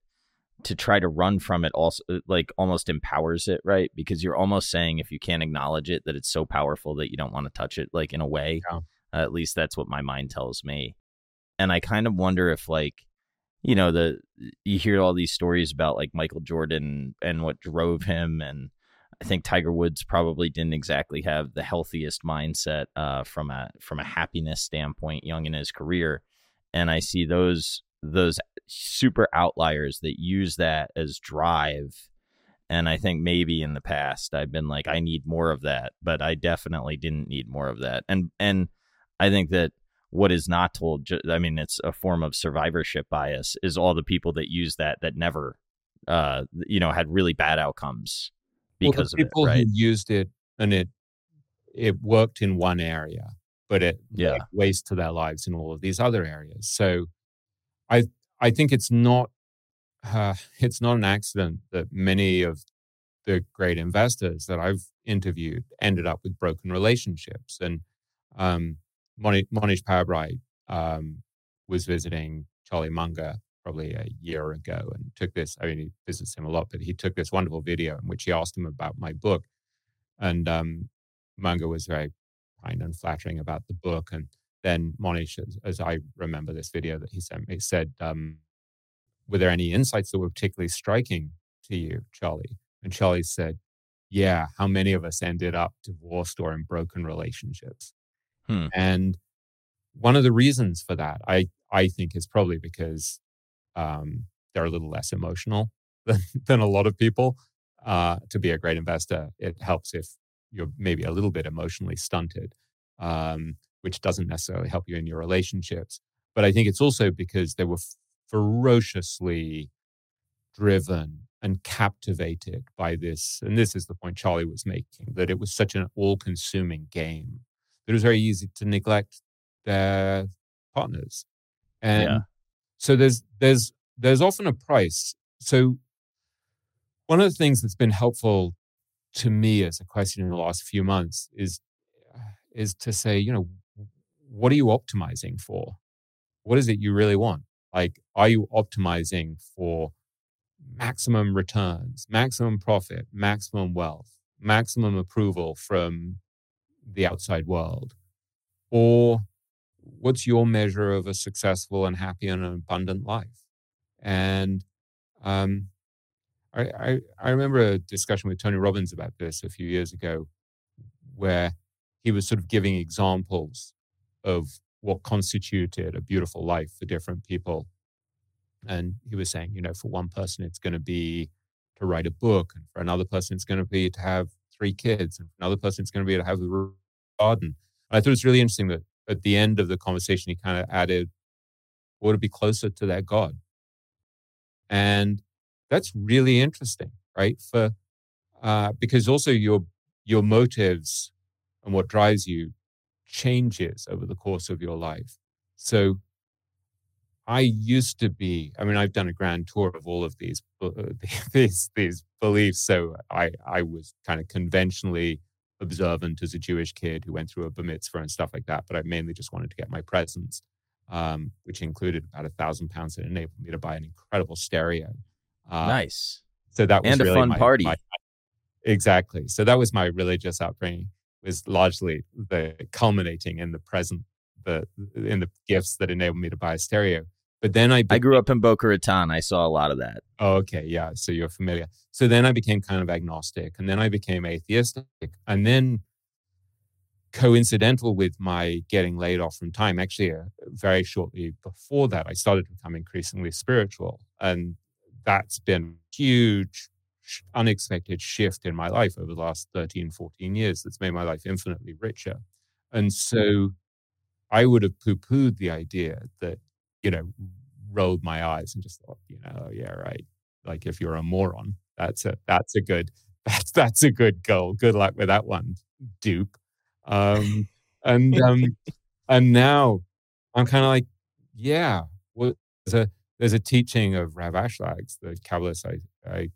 to try to run from it also uh, like almost empowers it right because you're almost saying if you can't acknowledge it that it's so powerful that you don't want to touch it like in a way yeah. uh, at least that's what my mind tells me and i kind of wonder if like you know the you hear all these stories about like michael jordan and what drove him and i think tiger woods probably didn't exactly have the healthiest mindset uh, from a from a happiness standpoint young in his career. And i see those those super outliers that use that as drive. And i think maybe in the past i've been like i need more of that but i definitely didn't need more of that. And and i think that what is not told i mean it's a form of survivorship bias is all the people that use that that never uh you know had really bad outcomes because well, people it right? who used it and it it worked in one area but it yeah like, wasted their lives in all of these other areas so I I think it's not uh, it's not an accident that many of the great investors that I've interviewed ended up with broken relationships. And um, Mohnish, Pabrai um, was visiting Charlie Munger probably a year ago and took this. I mean, he visits him a lot, but he took this wonderful video in which he asked him about my book. And um, Munger was very kind and flattering about the book. And then Mohnish, as, as, I remember this video that he sent me, said, um, Were there any insights that were particularly striking to you, Charlie? And Charlie said, Yeah, how many of us ended up divorced or in broken relationships? Hmm. And one of the reasons for that, I, I think, is probably because um, they're a little less emotional than, than a lot of people. Uh, to be a great investor, it helps if you're maybe a little bit emotionally stunted. Um, which doesn't necessarily help you in your relationships. But I think it's also because they were ferociously driven and captivated by this. And this is the point Charlie was making that it was such an all consuming game that it was very easy to neglect their partners. And yeah. So there's, there's, there's often a price. So one of the things that's been helpful to me as a question in the last few months is uh, is to say, you know, what are you optimizing for? What is it you really want? Like, are you optimizing for maximum returns, maximum profit, maximum wealth, maximum approval from the outside world? Or what's your measure of a successful and happy and an abundant life? And um, I, I, I remember a discussion with Tony Robbins about this a few years ago, where he was sort of giving examples of what constituted a beautiful life for different people. And he was saying, you know, for one person, it's going to be to write a book, and for another person, it's going to be to have three kids, and for another person, it's going to be to have a garden. And I thought it was really interesting that at the end of the conversation, he kind of added, "Or to be closer to that God." And that's really interesting, right? For uh, because also your your motives and what drives you changes over the course of your life. So I used to be, I mean, I've done a grand tour of all of these, uh, these, these beliefs. So I, I was kind of conventionally observant as a Jewish kid who went through a bar mitzvah and stuff like that. But I mainly just wanted to get my presents, um, which included about a thousand pounds that enabled me to buy an incredible stereo. Uh, nice. So that was and really a fun my, party. My, exactly. So that was my religious upbringing. Was largely the culminating in the present, the in the gifts that enabled me to buy a stereo. But then I became, I grew up in Boca Raton. I saw a lot of that. Oh, okay, yeah. So you're familiar. So then I became kind of agnostic, and then I became atheistic, and then coincidental with my getting laid off from time, actually, uh, very shortly before that, I started to become increasingly spiritual, and that's been huge unexpected shift in my life over the last 13 14 years that's made my life infinitely richer and so i would have poo-pooed the idea that you know rolled my eyes and just thought you know oh, yeah right. Like if you're a moron that's a that's a good that's that's a good goal. Good luck with that one dupe um and um and now i'm kind of like yeah well there's a there's a teaching of Rav Ashlag, the Kabbalist I, I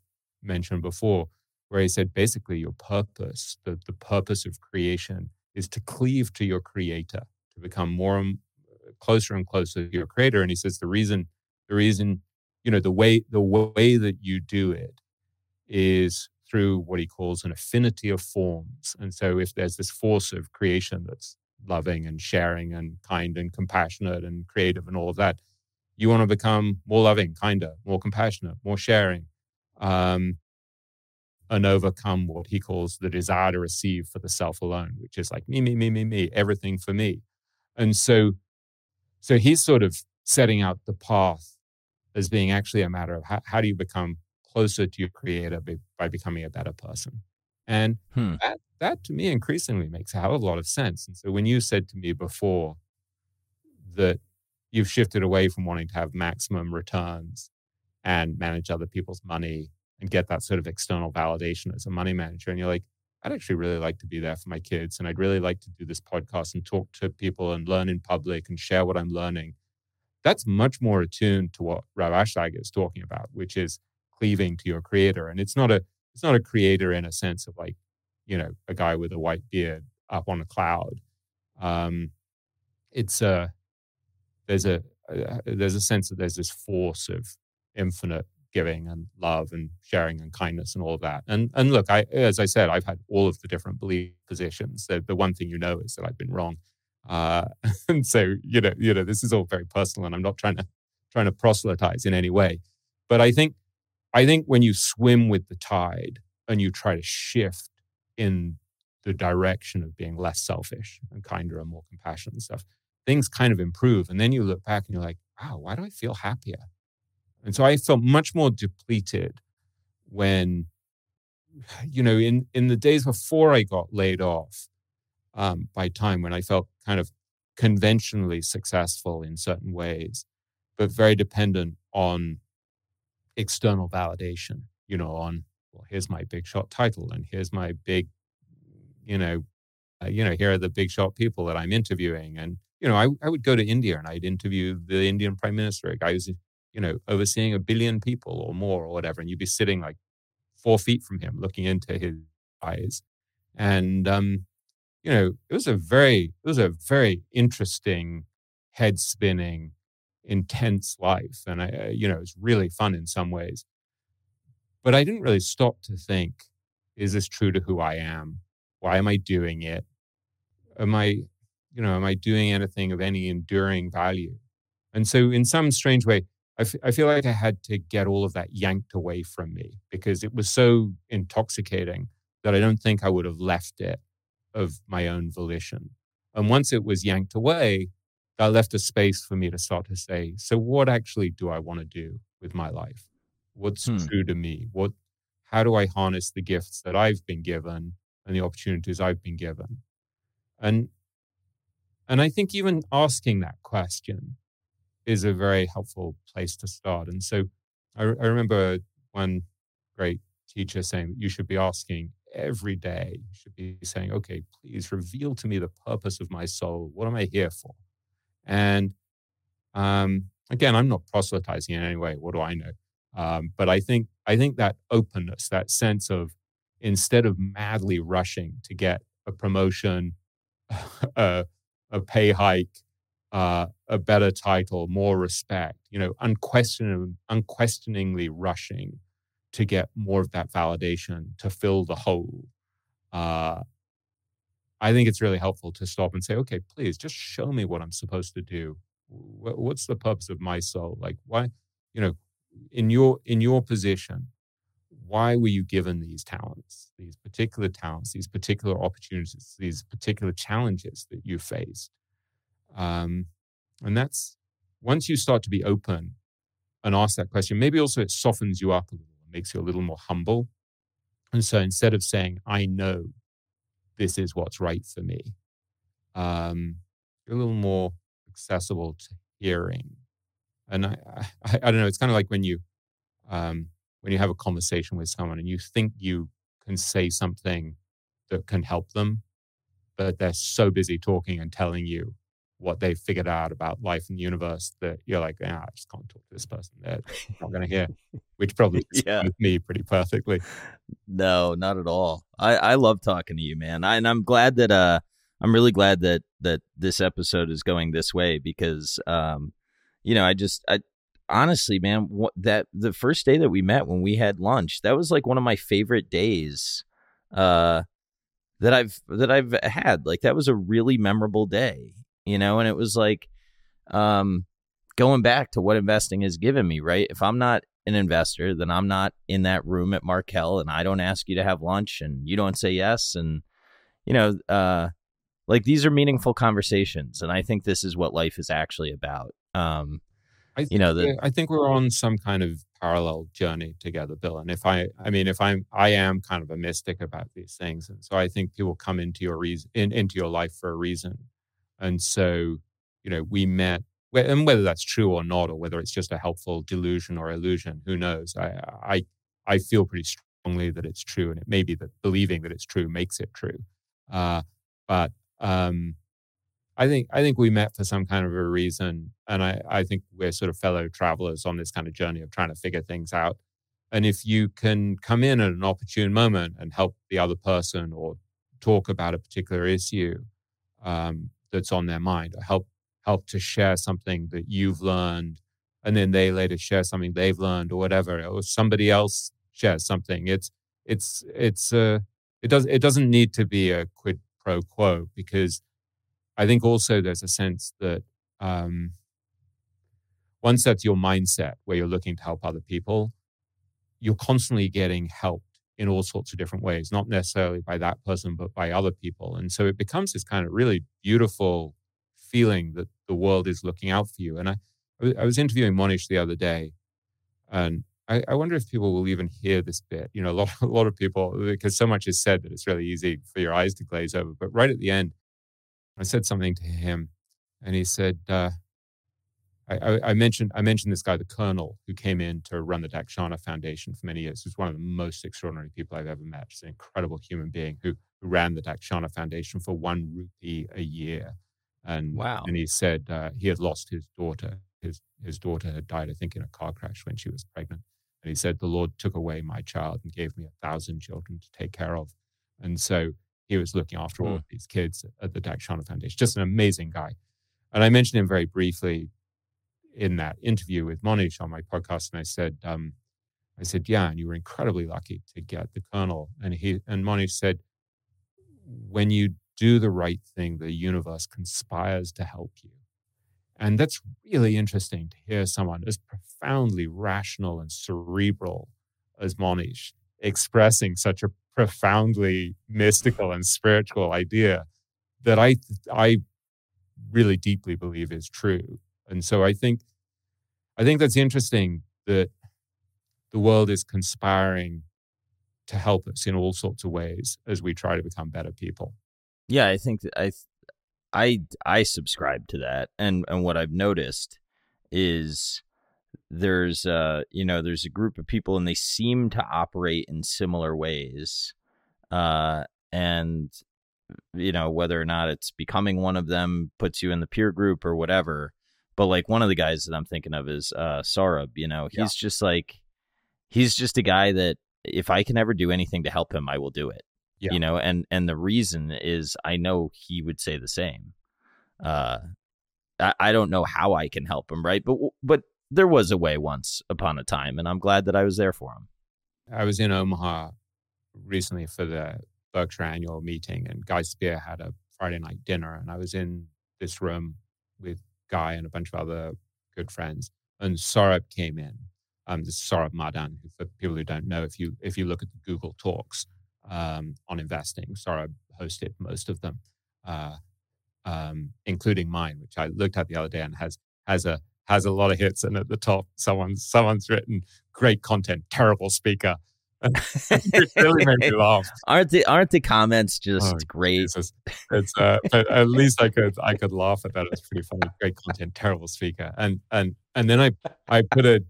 mentioned before, where he said basically your purpose, the, the purpose of creation is to cleave to your creator, to become more and closer and closer to your creator. And he says the reason, the reason, you know, the way the way that you do it is through what he calls an affinity of forms. And so if there's this force of creation that's loving and sharing and kind and compassionate and creative and all of that, you want to become more loving, kinder, more compassionate, more sharing, um, and overcome what he calls the desire to receive for the self alone, which is like me, me, me, me, me, everything for me. And so, so he's sort of setting out the path as being actually a matter of how, how do you become closer to your creator by, by becoming a better person. And hmm. that, that to me increasingly makes a hell of a lot of sense. And so when you said to me before that you've shifted away from wanting to have maximum returns and manage other people's money and get that sort of external validation as a money manager. And you're like, I'd actually really like to be there for my kids. And I'd really like to do this podcast and talk to people and learn in public and share what I'm learning. That's much more attuned to what Rav Ashlag is talking about, which is cleaving to your creator. And it's not a it's not a creator in a sense of like, you know, a guy with a white beard up on a cloud. Um, it's a there's a, a there's a sense that there's this force of infinite giving and love and sharing and kindness and all of that. And and look, I as I said, I've had all of the different belief positions. The, the one thing you know is that I've been wrong. Uh, and so you know, you know, this is all very personal, and I'm not trying to trying to proselytize in any way. But I think I think when you swim with the tide and you try to shift in the direction of being less selfish and kinder and more compassionate and stuff, things kind of improve. And then you look back and you're like, wow, why do I feel happier? And so I felt much more depleted when, you know, in, in the days before I got laid off um, by time, when I felt kind of conventionally successful in certain ways, but very dependent on external validation, you know, on, well, here's my big shot title and here's my big, you know, uh, you know, here are the big shot people that I'm interviewing. And, you know, I, I would go to India and I'd interview the Indian prime minister. I was, you know, overseeing a billion people or more or whatever. And you'd be sitting like four feet from him looking into his eyes. And, um, you know, it was a very, it was a very interesting, head spinning, intense life. And I, you know, it was really fun in some ways. But I didn't really stop to think, is this true to who I am? Why am I doing it? Am I, you know, am I doing anything of any enduring value? And so, in some strange way, I, f- I feel like I had to get all of that yanked away from me because it was so intoxicating that I don't think I would have left it of my own volition. And once it was yanked away, that left a space for me to start to say, so what actually do I want to do with my life? What's hmm. true to me? What how do I harness the gifts that I've been given and the opportunities I've been given? And and I think even asking that question is a very helpful place to start. And so I, I remember one great teacher saying you should be asking every day, you should be saying, okay, please reveal to me the purpose of my soul. What am I here for? And um, again, I'm not proselytizing in any way. What do I know? Um, but I think I think that openness, that sense of instead of madly rushing to get a promotion, a, a pay hike, uh, a better title, more respect, you know, unquestioning, unquestioningly rushing to get more of that validation to fill the hole. Uh, I think it's really helpful to stop and say, okay, please just show me what I'm supposed to do. What's the purpose of my soul? Like, why, you know, in your in your position, why were you given these talents, these particular talents, these particular opportunities, these particular challenges that you faced? Um, and that's once you start to be open and ask that question, maybe also it softens you up a little makes you a little more humble. And so instead of saying, I know this is what's right for me, um, a little more accessible to hearing. And I, I, I don't know, it's kind of like when you, um, when you have a conversation with someone and you think you can say something that can help them, but they're so busy talking and telling you what they've figured out about life and the universe that you're like, yeah, I just can't talk to this person. They're not going to hear, which probably yeah. me pretty perfectly. No, not at all. I, I love talking to you, man. I, and I'm glad that, uh, I'm really glad that, that this episode is going this way because, um, you know, I just, I, honestly, man, what, that the first day that we met when we had lunch, that was like one of my favorite days, uh, that I've that I've had. Like that was a really memorable day you know, and it was like um, going back to what investing has given me, right? If I'm not an investor, then I'm not in that room at Markel and I don't ask you to have lunch and you don't say yes. And, you know, uh, like these are meaningful conversations. And I think this is what life is actually about. Um, I think, you know, the, I think we're on some kind of parallel journey together, Bill. And if I, I mean, if I'm, I am kind of a mystic about these things, and so I think people come into your reason, in, into your life for a reason, and so, you know, we met, and whether that's true or not, or whether it's just a helpful delusion or illusion, who knows? I, I, I feel pretty strongly that it's true, and it may be that believing that it's true makes it true. Uh, but um, I think I think we met for some kind of a reason, and I, I think we're sort of fellow travelers on this kind of journey of trying to figure things out. And if you can come in at an opportune moment and help the other person or talk about a particular issue, um, that's on their mind or help help to share something that you've learned and then they later share something they've learned or whatever or somebody else shares something. It's it's it's uh it does it doesn't need to be a quid pro quo because i think also there's a sense that um once that's your mindset where you're looking to help other people you're constantly getting help in all sorts of different ways, not necessarily by that person, but by other people. And so it becomes this kind of really beautiful feeling that the world is looking out for you. And I, I was interviewing Mohnish the other day, and I, I, wonder if people will even hear this bit. You know, a lot, a lot of people, because so much is said that it's really easy for your eyes to glaze over. But right at the end, I said something to him, and he said, uh, I, I, mentioned I mentioned this guy, the Colonel, who came in to run the Dakshana Foundation for many years. Who's one of the most extraordinary people I've ever met. He's an incredible human being who, who ran the Dakshana Foundation for one rupee a year. And wow. and he said uh, he had lost his daughter. His his daughter had died, I think, in a car crash when she was pregnant. And he said, "The Lord took away my child and gave me a thousand children to take care of." And so he was looking after all of these kids at the Dakshana Foundation. Just an amazing guy. And I mentioned him very briefly in that interview with Mohnish on my podcast, and I said, um, I said, yeah, and you were incredibly lucky to get the colonel. And he and Mohnish said, when you do the right thing, the universe conspires to help you. And that's really interesting to hear someone as profoundly rational and cerebral as Mohnish expressing such a profoundly mystical and spiritual idea that I I really deeply believe is true. And so I think I think that's interesting that the world is conspiring to help us in all sorts of ways as we try to become better people. Yeah, I think I I I subscribe to that, and and what I've noticed is there's uh you know there's a group of people and they seem to operate in similar ways uh and you know whether or not it's becoming one of them puts you in the peer group or whatever but like one of the guys that i'm thinking of is uh Saurabh you know he's yeah. just like he's just a guy that if i can ever do anything to help him i will do it yeah. you know and and the reason is i know he would say the same uh I, I don't know how i can help him right but but there was a way once upon a time and i'm glad that i was there for him i was in omaha recently for the berkshire annual meeting and guy Spier had a friday night dinner and i was in this room with guy and a bunch of other good friends and Saurabh came in um, this is Saurabh Madaan, who, for people who don't know, if you if you look at the Google Talks, um, on investing. Saurabh hosted most of them, uh, um, including mine, which I looked at the other day and has has a has a lot of hits. And at the top, someone's someone's written great content, terrible speaker. Really made me laugh. Aren't the aren't the comments just oh, great? Jesus. It's uh, but at least I could I could laugh at that. It's pretty funny. Great content, terrible speaker. And and and then I I put a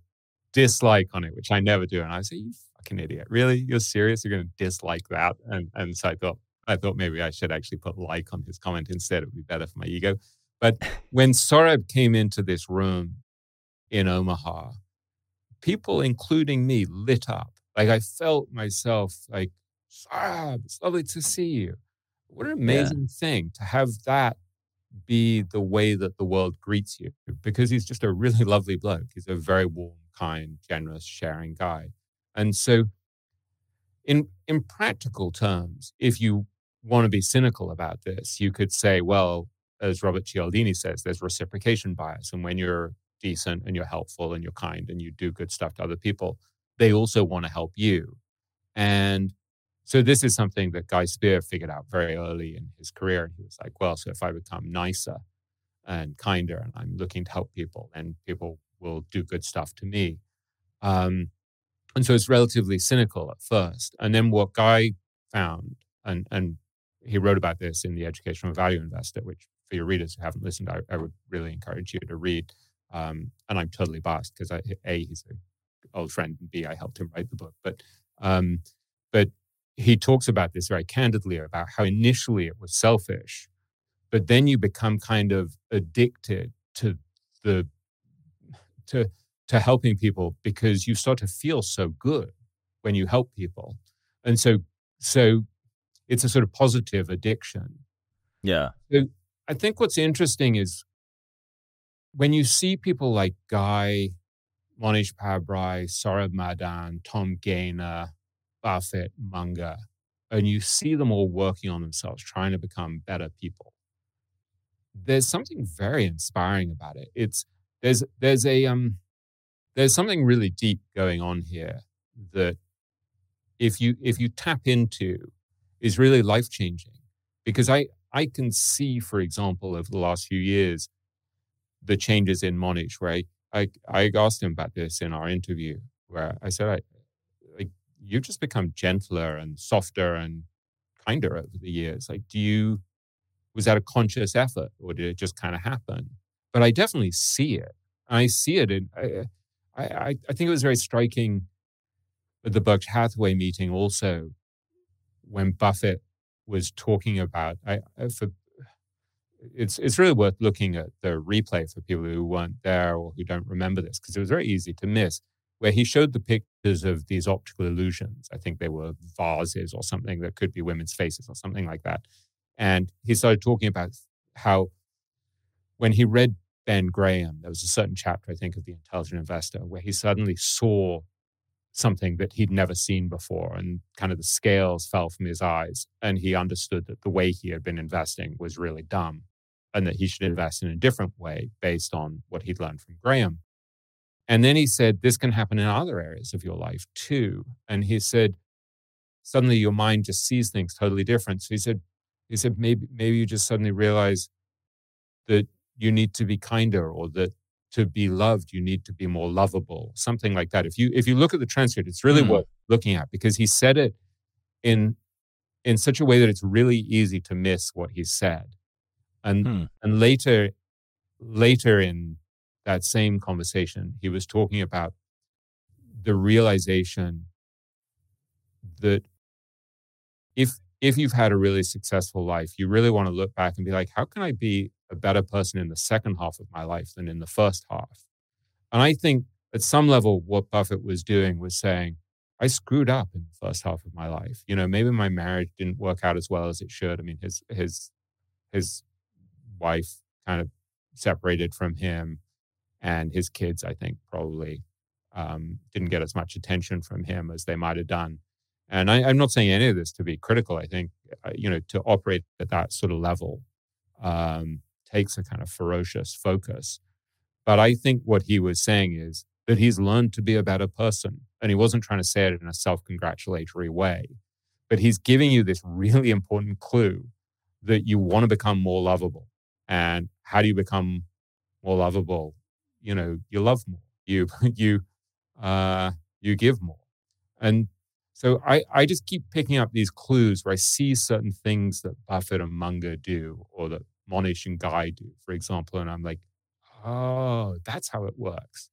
dislike on it, which I never do. And I say, you fucking idiot. Really? You're serious? You're going to dislike that? And, and so I thought, I thought maybe I should actually put like on his comment instead. It would be better for my ego. But when Saurabh came into this room in Omaha, people, including me, lit up. Like I felt myself like, Saurabh, it's lovely to see you. What an amazing yeah. thing to have that be the way that the world greets you because he's just a really lovely bloke. He's a very warm, kind, generous, sharing guy. And so, in, in practical terms, if you want to be cynical about this, you could say, well, as Robert Cialdini says, there's reciprocation bias. And when you're decent and you're helpful and you're kind and you do good stuff to other people, they also want to help you. And so this is something that Guy Spier figured out very early in his career. And he was like, well, so if I become nicer and kinder and I'm looking to help people, then people will do good stuff to me. Um, and so it's relatively cynical at first. And then what Guy found, and, and he wrote about this in The Education of a Value Investor, which for your readers who haven't listened, I, I would really encourage you to read. Um, and I'm totally biased because A, he's an old friend, and B, I helped him write the book. But, um, but he talks about this very candidly about how initially it was selfish, but then you become kind of addicted to the, to, to helping people because you start to feel so good when you help people. And so so it's a sort of positive addiction. Yeah. So I think what's interesting is when you see people like Guy, Mohnish Pabrai, Saurabh Madaan, Tom Gaynor, Buffett, Munger, and you see them all working on themselves, trying to become better people. There's something very inspiring about it. It's there's there's a um there's something really deep going on here that if you if you tap into is really life changing because i i can see for example over the last few years the changes in Mohnish where i i, asked him about this in our interview where i said like you've just become gentler and softer and kinder over the years. Like do you was that a conscious effort or did it just kind of happen? But i definitely see it. I see it in I, I, I think it was very striking at the Berkshire Hathaway meeting also when Buffett was talking about I, for it's it's really worth looking at the replay for people who weren't there or who don't remember this because it was very easy to miss where he showed the pictures of these optical illusions. I think they were vases or something that could be women's faces or something like that. And he started talking about how when he read Ben Graham, there was a certain chapter, I think, of The Intelligent Investor, where he suddenly saw something that he'd never seen before and kind of the scales fell from his eyes. And he understood that the way he had been investing was really dumb and that he should invest in a different way based on what he'd learned from Graham. And then he said, This can happen in other areas of your life too. And he said, Suddenly your mind just sees things totally different. So he said, he said, maybe, maybe you just suddenly realize that you need to be kinder or that to be loved, you need to be more lovable, something like that. If you if you look at the transcript, it's really mm. worth looking at because he said it in in such a way that it's really easy to miss what he said. And hmm. and later later in that same conversation, he was talking about the realization that if if you've had a really successful life, you really want to look back and be like, how can I be a better person in the second half of my life than in the first half? And I think at some level, what Buffett was doing was saying, I screwed up in the first half of my life. You know, maybe my marriage didn't work out as well as it should. I mean, his his his wife kind of separated from him, and his kids, I think, probably um, didn't get as much attention from him as they might have done. And I, am not saying any of this to be critical. I think, uh, you know, to operate at that sort of level um, takes a kind of ferocious focus. But I think what he was saying is that he's learned to be a better person. And he wasn't trying to say it in a self congratulatory way, but he's giving you this really important clue that you want to become more lovable. And how do you become more lovable? You know, you love more. You, you, uh, you give more. And so I, I just keep picking up these clues where I see certain things that Buffett and Munger do or that Mohnish and Guy do, for example. And I'm like, oh, that's how it works.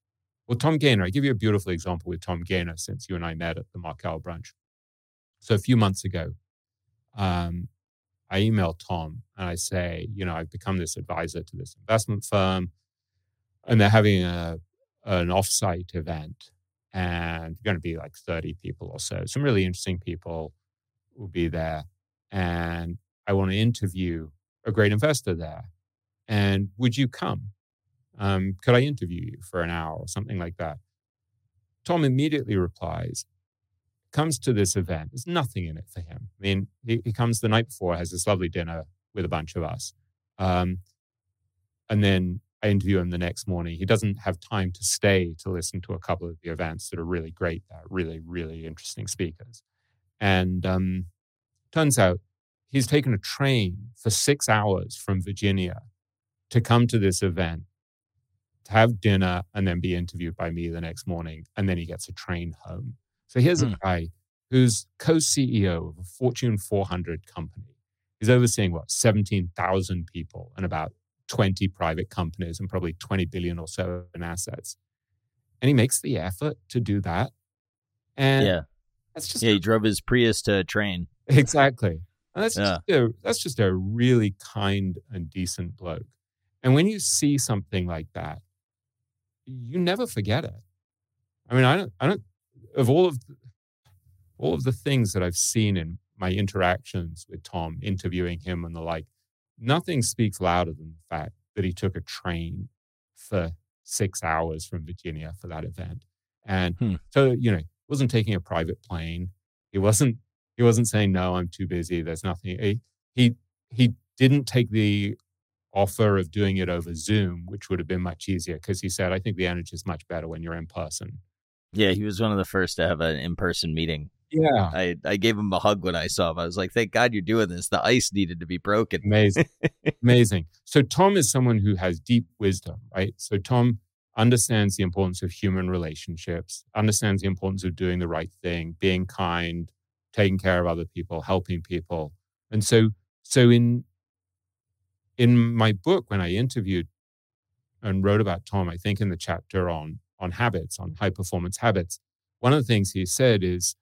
Well, Tom Gaynor, I give you a beautiful example with Tom Gaynor since you and I met at the Markel brunch. So a few months ago, um, I email Tom and I say, you know, I've become this advisor to this investment firm and they're having a, an offsite event and going to be like 30 people or so. Some really interesting people will be there. And I want to interview a great investor there. And would you come? Um, could I interview you for an hour or something like that? Tom immediately replies, comes to this event. There's nothing in it for him. I mean, he, he comes the night before, has this lovely dinner with a bunch of us. Um, and then I interview him the next morning. He doesn't have time to stay to listen to a couple of the events that are really great, uh, really, really interesting speakers. And um, turns out he's taken a train for six hours from Virginia to come to this event, to have dinner, and then be interviewed by me the next morning. And then he gets a train home. So here's mm. a guy who's co CEO of a Fortune 400 company. He's overseeing what, 17,000 people and about 20 private companies and probably 20 billion or so in assets. And he makes the effort to do that. And yeah, that's just yeah. He drove his Prius to train. Exactly. And that's yeah. just a, that's just a really kind and decent bloke. And when you see something like that, you never forget it. I mean, I don't, I don't, of all of the, all of the things that I've seen in my interactions with Tom, interviewing him and the like, nothing speaks louder than the fact that he took a train for six hours from Virginia for that event. And hmm. so, you know, wasn't taking a private plane. He wasn't he wasn't saying, no, I'm too busy. There's nothing. He he, he didn't take the offer of doing it over Zoom, which would have been much easier because he said, I think the energy is much better when you're in person. Yeah, he was one of the first to have an in person meeting. Yeah. I, I gave him a hug when I saw him. I was like, thank God you're doing this. The ice needed to be broken. Amazing. Amazing. So, Tom is someone who has deep wisdom, right? So, Tom understands the importance of human relationships, understands the importance of doing the right thing, being kind, taking care of other people, helping people. And so, so in, in my book, when I interviewed and wrote about Tom, I think in the chapter on, on habits, on high performance habits, one of the things he said is,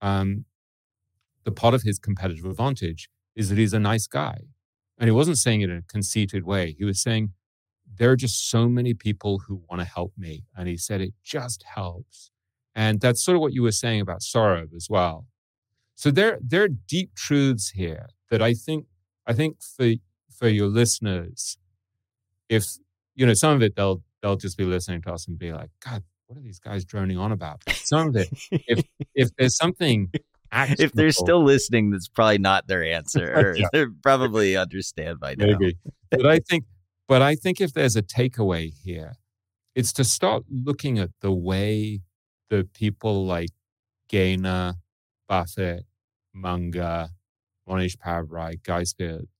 um, the part of his competitive advantage is that he's a nice guy. And he wasn't saying it in a conceited way. He was saying, there are just so many people who want to help me. And he said, it just helps And that's sort of what you were saying about Saurabh as well. So there, there are deep truths here that I think, I think for, for your listeners, if, you know, some of it they'll, they'll just be listening to us and be like, God, what are these guys droning on about? Some of it, if, if there's something Actionable. If they're still listening, that's probably not their answer. yeah. They probably understand by now. Maybe. But I think, but I think if there's a takeaway here, it's to start looking at the way the people like Gaynor, Buffett, Munger, Mohnish Pabrai, Guy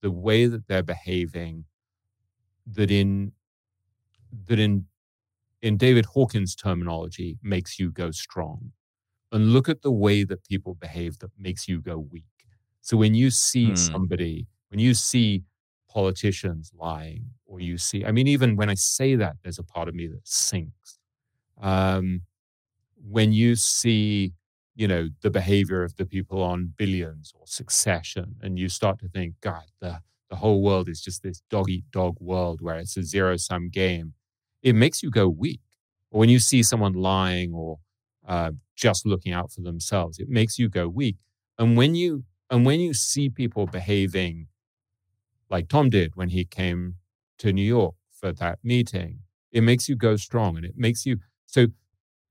the way that they're behaving, that in that in in David Hawkins' terminology makes you go strong. And look at the way that people behave that makes you go weak. So when you see mm. somebody, when you see politicians lying, or you see, I mean, even when I say that, there's a part of me that sinks. Um, when you see, you know, the behavior of the people on billions or succession, and you start to think, God, the, the whole world is just this dog eat dog world where it's a zero sum game, it makes you go weak. When you see someone lying or uh, just looking out for themselves, it makes you go weak. And when you and when you see people behaving like Tom did when he came to New York for that meeting, it makes you go strong and it makes you so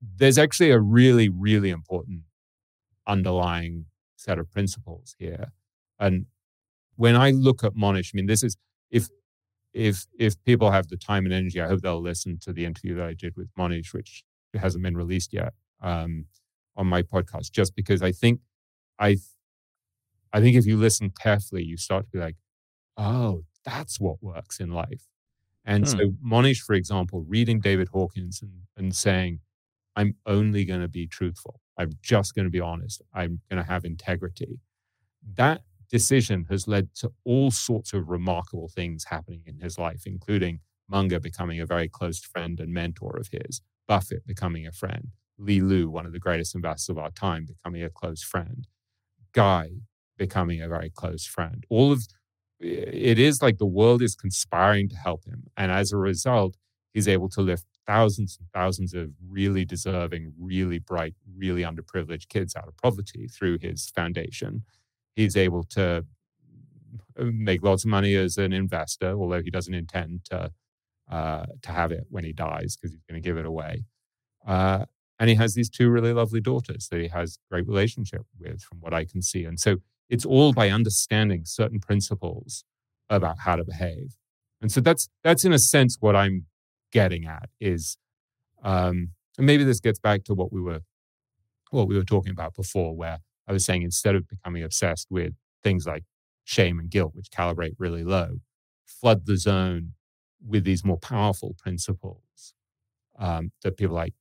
there's actually a really, really important underlying set of principles here. And when I look at Mohnish, I mean, this is if if if people have the time and energy, I hope they'll listen to the interview that I did with Mohnish, which hasn't been released yet um, on my podcast, just because I think I I think if you listen carefully, you start to be like, oh, that's what works in life. And hmm. so Mohnish, for example, reading David Hawkins and, and saying, I'm only going to be truthful. I'm just going to be honest. I'm going to have integrity. That decision has led to all sorts of remarkable things happening in his life, including Munger becoming a very close friend and mentor of his, Buffett becoming a friend, Li Lu, one of the greatest investors of our time, becoming a close friend, Guy becoming a very close friend. All of it is like the world is conspiring to help him. And as a result, he's able to lift thousands and thousands of really deserving, really bright, really underprivileged kids out of poverty through his foundation. He's able to uh, make lots of money as an investor, although he doesn't intend to uh, to have it when he dies because he's going to give it away. Uh, and he has these two really lovely daughters that he has great relationship with, from what I can see. And so it's all by understanding certain principles about how to behave. And so that's that's in a sense what I'm getting at is, um, and maybe this gets back to what we were what we were talking about before, where I was saying instead of becoming obsessed with things like shame and guilt, which calibrate really low, flood the zone with these more powerful principles um, that people like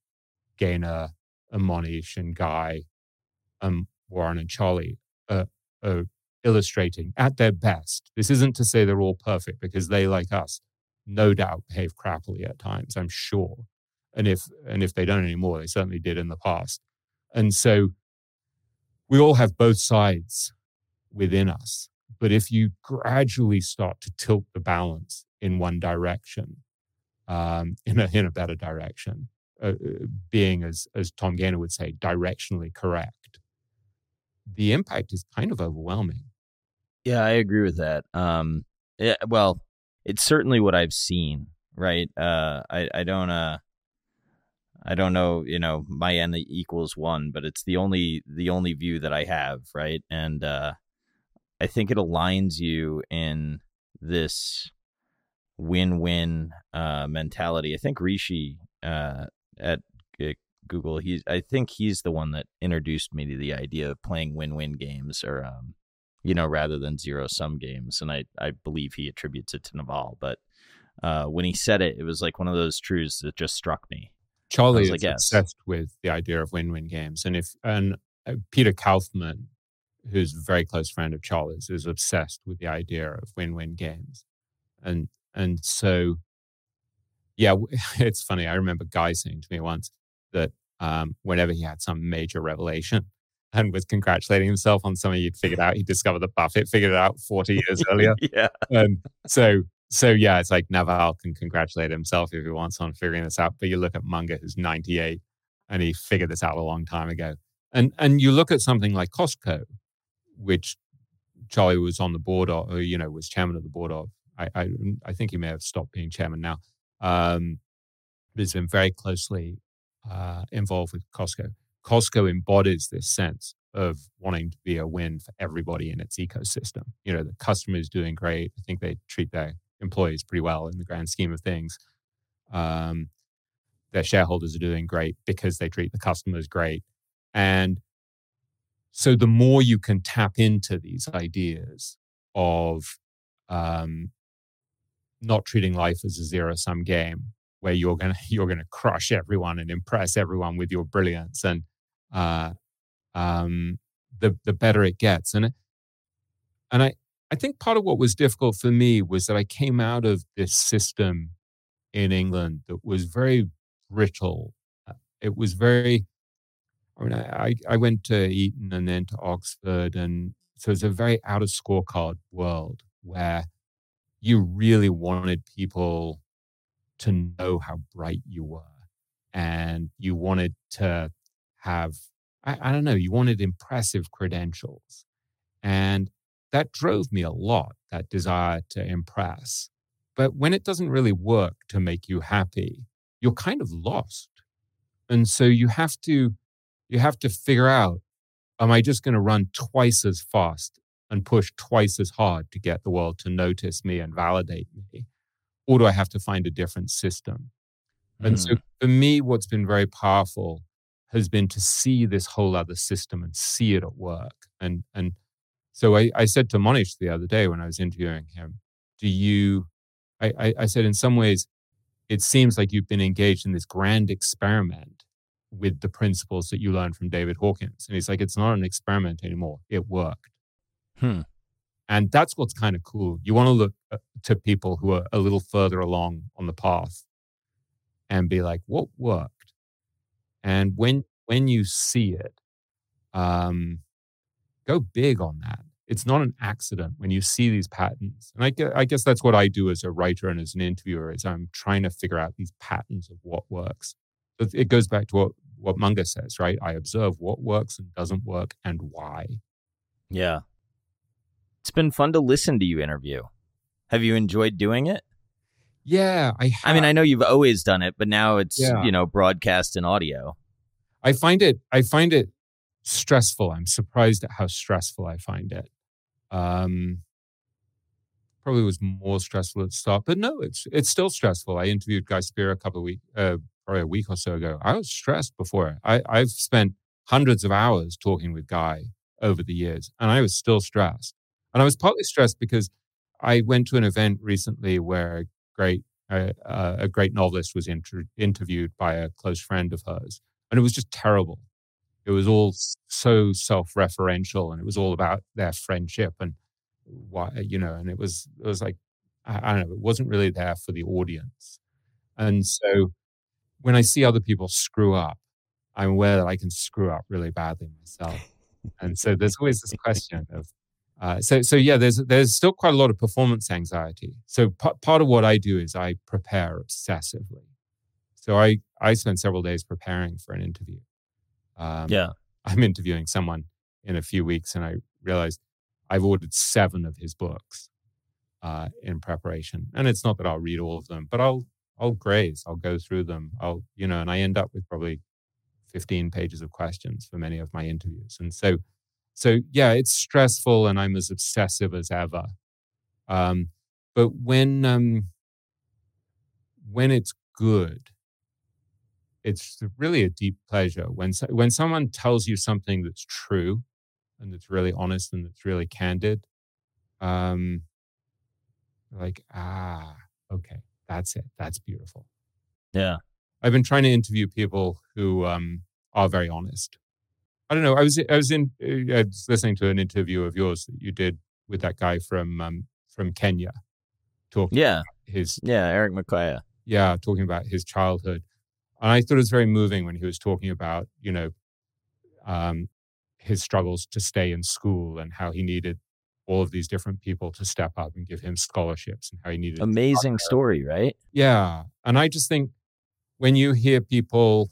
Gaynor and Mohnish and Guy and Warren and Charlie are, are illustrating at their best. This isn't to say they're all perfect because they, like us, no doubt behave crappily at times, I'm sure. And if and if they don't anymore, they certainly did in the past. And so we all have both sides within us. But if you gradually start to tilt the balance in one direction, um, in a in a better direction, uh, being as as Tom Gaynor would say, directionally correct, the impact is kind of overwhelming. Yeah, I agree with that. Um, yeah, well, it's certainly what I've seen. Right. Uh, I I don't uh. I don't know, you know, my n equals one, but it's the only the only view that I have, right? And uh, I think it aligns you in this win-win uh, mentality. I think Rishi uh, at Google, he's I think he's the one that introduced me to the idea of playing win-win games, or um, you know, rather than zero-sum games. And I I believe he attributes it to Naval, but uh, when he said it, it was like one of those truths that just struck me. Charlie is obsessed with the idea of win-win games, and if and uh, Peter Kaufman, who's a very close friend of Charlie's, is obsessed with the idea of win-win games, and and so yeah, it's funny. I remember Guy saying to me once that um, whenever he had some major revelation and was congratulating himself on something he'd figured out, he discovered that Buffett figured it out 40 years earlier. yeah. And so, so yeah, it's like Naval can congratulate himself if he wants on figuring this out. But you look at Munger, who's 98, and he figured this out a long time ago. And and you look at something like Costco, which Charlie was on the board of, or, you know, was chairman of the board of. I, I, I think he may have stopped being chairman now. Um, but he's been very closely uh, involved with Costco. Costco embodies this sense of wanting to be a win for everybody in its ecosystem. You know, the customer is doing great. I think they treat their employees pretty well in the grand scheme of things. Um, their shareholders are doing great because they treat the customers great. And so the more you can tap into these ideas of um, not treating life as a zero sum game where you're gonna you're gonna crush everyone and impress everyone with your brilliance and uh, um, the the better it gets and and I I think part of what was difficult for me was that I came out of this system in England that was very brittle. Uh, it was very I mean, I, I went to Eton and then to Oxford, and so it's a very out of scorecard world where you really wanted people to know how bright you were. And you wanted to have, I, I don't know, you wanted impressive credentials. And that drove me a lot, that desire to impress. But when it doesn't really work to make you happy, you're kind of lost. And so you have to you have to figure out am I just going to run twice as fast and push twice as hard to get the world to notice me and validate me? Or do I have to find a different system? And mm. so for me, what's been very powerful has been to see this whole other system and see it at work. And and so I, I said to Mohnish the other day when I was interviewing him, do you I, I, I said in some ways, it seems like you've been engaged in this grand experiment with the principles that you learned from David Hawkins. And he's like, it's not an experiment anymore. It worked. Hmm. And that's what's kind of cool. You want to look uh, to people who are a little further along on the path and be like, what worked? And when when you see it, um, go big on that. It's not an accident when you see these patterns. And I guess, I guess that's what I do as a writer and as an interviewer is I'm trying to figure out these patterns of what works it goes back to what, what Munger says, right? I observe what works and doesn't work and why. Yeah. It's been fun to listen to you interview. Have you enjoyed doing it? Yeah, I have. I mean, I know you've always done it, but now it's, yeah. you know, broadcast and audio. I find it I find it stressful. I'm surprised at how stressful I find it. Um probably was more stressful at the start, but no, it's it's still stressful. I interviewed Guy Spier a couple of weeks, uh, probably a week or so ago. I was stressed before. I, I've spent hundreds of hours talking with Guy over the years, and I was still stressed. And I was partly stressed because I went to an event recently where a great uh, uh, a great novelist was inter- interviewed by a close friend of hers, and it was just terrible. It was all so self-referential, and it was all about their friendship and why you know. And it was it was like I, don't know. It wasn't really there for the audience, and so when I see other people screw up, I'm aware that I can screw up really badly myself. and so there's always this question of, uh, so so yeah, there's there's still quite a lot of performance anxiety. So p- part of what I do is I prepare obsessively. So I I spend several days preparing for an interview. Um, yeah, I'm interviewing someone in a few weeks, and I realized I've ordered seven of his books uh, in preparation. And it's not that I'll read all of them, but I'll I'll graze, I'll go through them. I'll, you know, and I end up with probably 15 pages of questions for many of my interviews. And so, so yeah, it's stressful and I'm as obsessive as ever. Um, but when, um, when it's good, it's really a deep pleasure when when someone tells you something that's true and that's really honest and that's really candid um like ah okay that's it. That's beautiful. Yeah. I've been trying to interview people who um, are very honest. I don't know. I was I was in uh, I was listening to an interview of yours that you did with that guy from um, from Kenya, talking. Yeah. His yeah Eric Mukwaya. Yeah, talking about his childhood, and I thought it was very moving when he was talking about you know um, his struggles to stay in school and how he needed all of these different people to step up and give him scholarships and how he needed amazing story right yeah and i just think when you hear people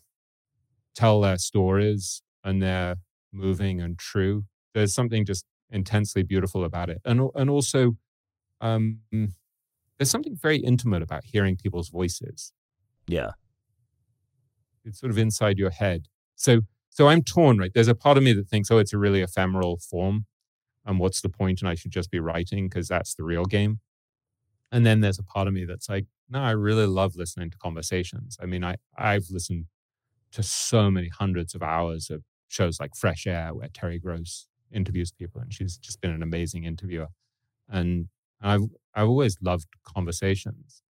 tell their stories and they're moving and true. There's something just intensely beautiful about it, and and also um, there's something very intimate about hearing people's voices. Yeah, it's sort of inside your head. So so I'm torn, right? There's a part of me that thinks, oh, it's a really ephemeral form, and what's the point? And I should just be writing because that's the real game. And then there's a part of me that's like, no, I really love listening to conversations. I mean, I I've listened to so many hundreds of hours of shows like Fresh Air, where Terry Gross interviews people, and she's just been an amazing interviewer. And I've I've always loved conversations.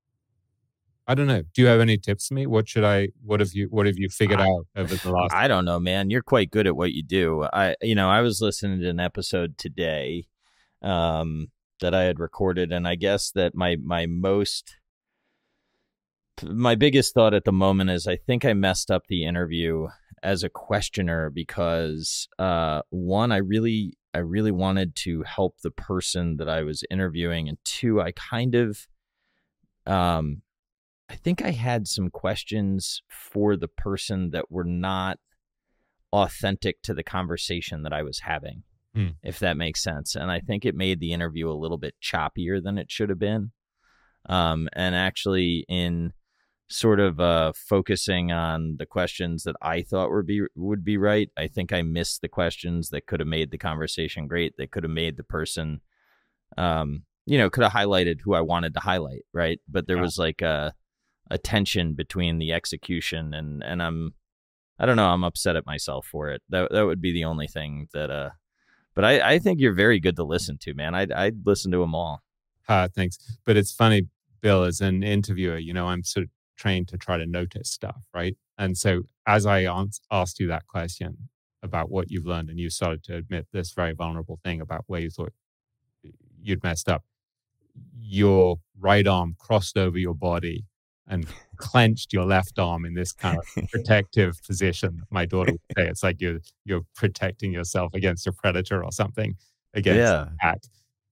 I don't know. Do you have any tips for me? What should I? What have you? What have you figured I, out over the last? I don't know, man. You're quite good at what you do. I, you know, I was listening to an episode today, um, that I had recorded, and I guess that my my most my biggest thought at the moment is I think I messed up the interview as a questioner because uh, one, I really I really wanted to help the person that I was interviewing, and two, I kind of um I think I had some questions for the person that were not authentic to the conversation that I was having, hmm. if that makes sense. And I think it made the interview a little bit choppier than it should have been. Um, and actually, in sort of uh, focusing on the questions that I thought would be would be right. I think I missed the questions that could have made the conversation great. That could have made the person, um, you know, could have highlighted who I wanted to highlight, right? But there yeah. was like a, a tension between the execution and and I'm, I don't know, I'm upset at myself for it. That that would be the only thing that. uh But I I think you're very good to listen to, man. I I listen to them all. Uh, thanks. But it's funny, Bill, as an interviewer, you know, I'm sort of trained to try to notice stuff, right? And so as I asked you that question about what you've learned, and you started to admit this very vulnerable thing about where you thought you'd messed up, your right arm crossed over your body and clenched your left arm in this kind of protective position. My daughter would say it's like you're you're protecting yourself against a predator or something against yeah. attack.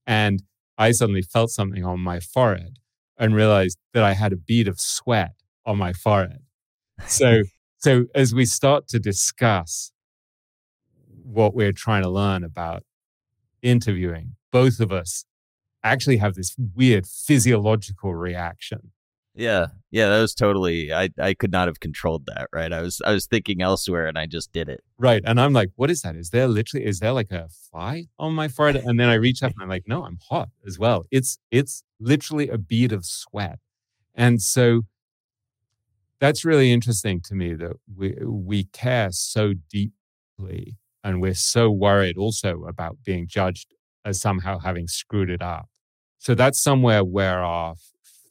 And I suddenly felt something on my forehead and realized that I had a bead of sweat on my forehead. So, so as we start to discuss what we're trying to learn about interviewing, both of us actually have this weird physiological reaction yeah. Yeah, that was totally I I could not have controlled that, right? I was I was thinking elsewhere and I just did it. Right. And I'm like, what is that? Is there literally is there like a fly on my forehead? And then I reach up and I'm like, no, I'm hot as well. It's it's literally a bead of sweat. And so that's really interesting to me that we we care so deeply and we're so worried also about being judged as somehow having screwed it up. So that's somewhere where our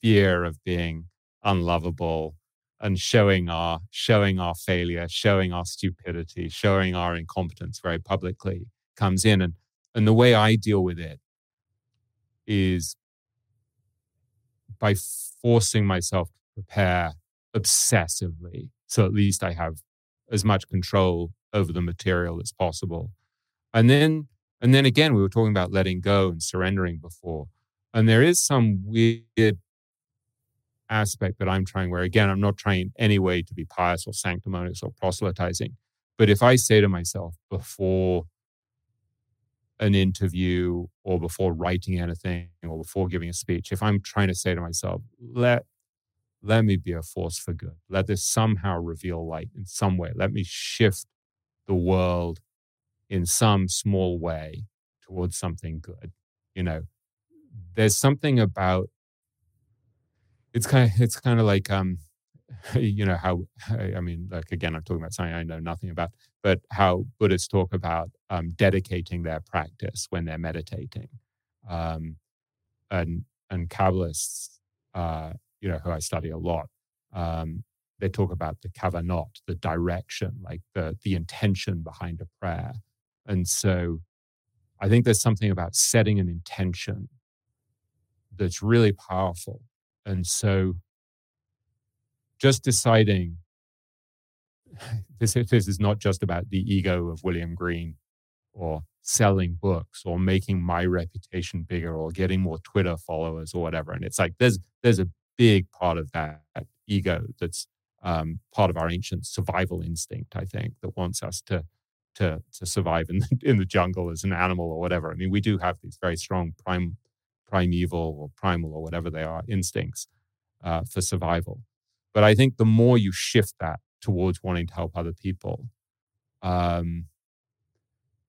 fear of being unlovable and showing our showing our failure, showing our stupidity, showing our incompetence very publicly comes in. And and the way I deal with it is by forcing myself to prepare obsessively. So at least I have as much control over the material as possible. And then and then again, we were talking about letting go and surrendering before. And there is some weird aspect that I'm trying, where again, I'm not trying in any way to be pious or sanctimonious or proselytizing. But if I say to myself before an interview or before writing anything or before giving a speech, if I'm trying to say to myself, let let me be a force for good. Let this somehow reveal light in some way. Let me shift the world in some small way towards something good. You know, there's something about it's kind of it's kind of like um you know how i mean like again i'm talking about something i know nothing about but how buddhists talk about um, dedicating their practice when they're meditating. Um, and and kabbalists uh, you know who i study a lot um, they talk about the kavanot the direction like the the intention behind a prayer. And so i think there's something about setting an intention that's really powerful and so just deciding this, this is not just about the ego of William Green or selling books or making my reputation bigger or getting more Twitter followers or whatever. And it's like there's there's a big part of that ego that's um, part of our ancient survival instinct, I think, that wants us to to to survive in the, in the jungle as an animal or whatever. I mean, we do have these very strong prime primeval or primal or whatever they are instincts uh, for survival. But I think the more you shift that towards wanting to help other people, um,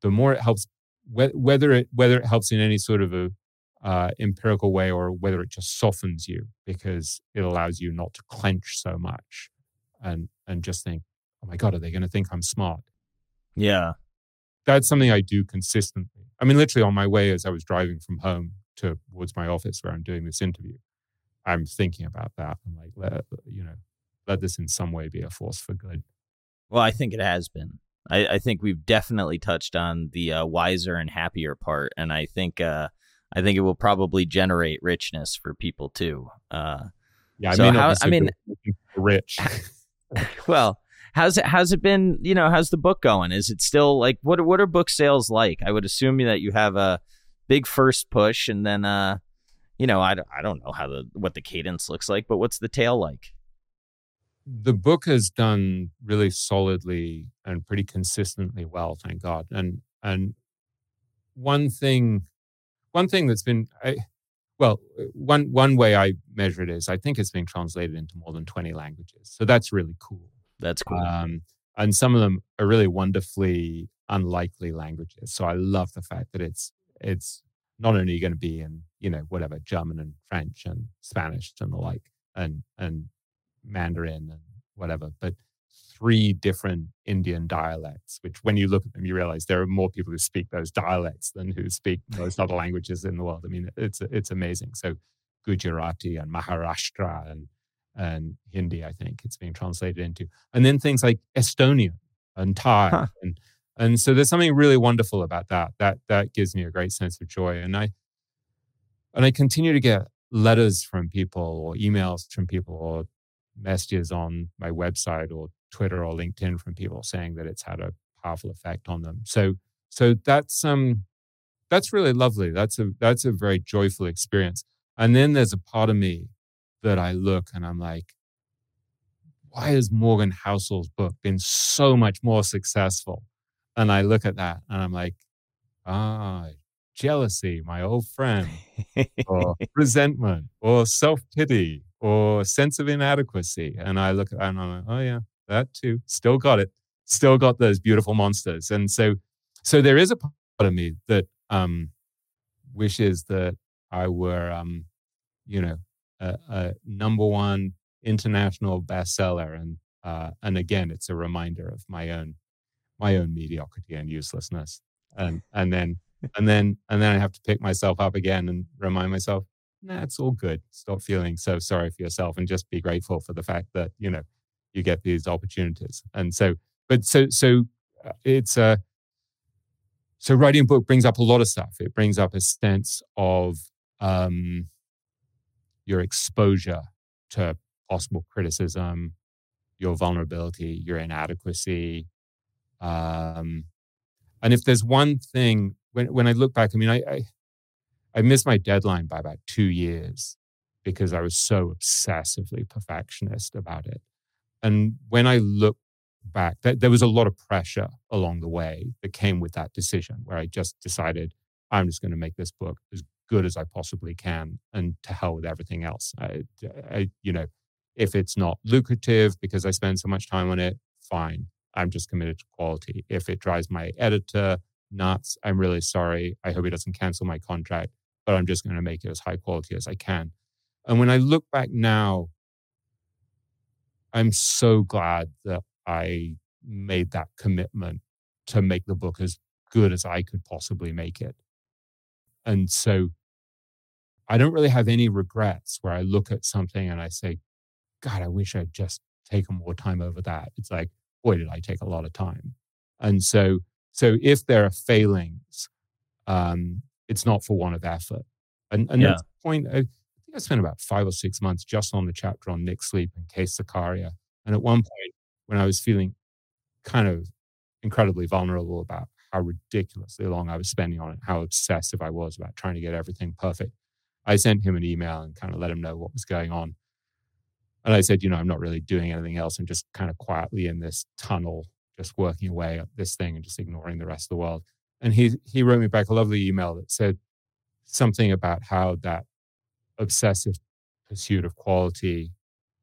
the more it helps. Whether it whether it helps in any sort of a uh, empirical way or whether it just softens you because it allows you not to clench so much and and just think, oh my god, are they going to think I'm smart? Yeah, that's something I do consistently. I mean, literally on my way as I was driving from home towards my office where I'm doing this interview, I'm thinking about that. I'm like, let, you know, let this in some way be a force for good. Well, I think it has been. I, I think we've definitely touched on the uh, wiser and happier part, and I think uh, I think it will probably generate richness for people too. Uh, yeah, I so mean, how, I mean, rich. well, how's it how's it been? You know, how's the book going? Is it still like what what are book sales like? I would assume that you have a big first push, and then uh, you know, I, I don't know how the what the cadence looks like, but what's the tail like? The book has done really solidly and pretty consistently well, thank God. And and one thing, one thing that's been I, well, one one way I measure it is I think it's been translated into more than twenty languages, so that's really cool. That's cool. Um, and some of them are really wonderfully unlikely languages. So I love the fact that it's it's not only going to be in you know whatever German and French and Spanish and the like and and Mandarin and whatever, but three different Indian dialects, which when you look at them, you realize there are more people who speak those dialects than who speak most other languages in the world. I mean, it's it's amazing. So Gujarati and Maharashtra and and Hindi, I think it's being translated into, and then things like Estonian and Thai huh. and and so there's something really wonderful about that. That that gives me a great sense of joy. And I and I continue to get letters from people or emails from people or messages on my website or Twitter or LinkedIn from people saying that it's had a powerful effect on them. So so that's um that's really lovely. That's a that's a very joyful experience. And then there's a part of me that I look and I'm like, why has Morgan Housel's book been so much more successful? And I look at that and I'm like, ah, jealousy, my old friend, or resentment, or self pity, or sense of inadequacy. And I look at that and I'm like, oh, yeah, that too. Still got it. Still got those beautiful monsters. And so, so there is a part of me that um, wishes that I were, um, you know, a, a number one international bestseller. And uh, and again, it's a reminder of my own my own mediocrity and uselessness. And and then and then and then I have to pick myself up again and remind myself, nah, it's all good. Stop feeling so sorry for yourself and just be grateful for the fact that, you know, you get these opportunities. And so, but so so uh, it's a uh, so writing a book brings up a lot of stuff. It brings up a sense of um, your exposure to possible criticism, your vulnerability, your inadequacy, um, and if there's one thing, when when I look back, I mean, I, I I missed my deadline by about two years because I was so obsessively perfectionist about it. And when I look back, that, there was a lot of pressure along the way that came with that decision, where I just decided I'm just going to make this book as good as I possibly can, and to hell with everything else. I, I, you know, if it's not lucrative because I spend so much time on it, fine. I'm just committed to quality. If it drives my editor nuts, I'm really sorry. I hope he doesn't cancel my contract, but I'm just going to make it as high quality as I can. And when I look back now, I'm so glad that I made that commitment to make the book as good as I could possibly make it. And so I don't really have any regrets where I look at something and I say, God, I wish I'd just taken more time over that. It's like, boy, did I take a lot of time. And so, so if there are failings, um, it's not for want of effort. And, and yeah. at the point, I think I spent about five or six months just on the chapter on Nick Sleep and Qais Zakaria. And at one point, when I was feeling kind of incredibly vulnerable about how ridiculously long I was spending on it, how obsessive I was about trying to get everything perfect, I sent him an email and kind of let him know what was going on. And I said, you know, I'm not really doing anything else. I'm just kind of quietly in this tunnel, just working away at this thing and just ignoring the rest of the world. And he he wrote me back a lovely email that said something about how that obsessive pursuit of quality.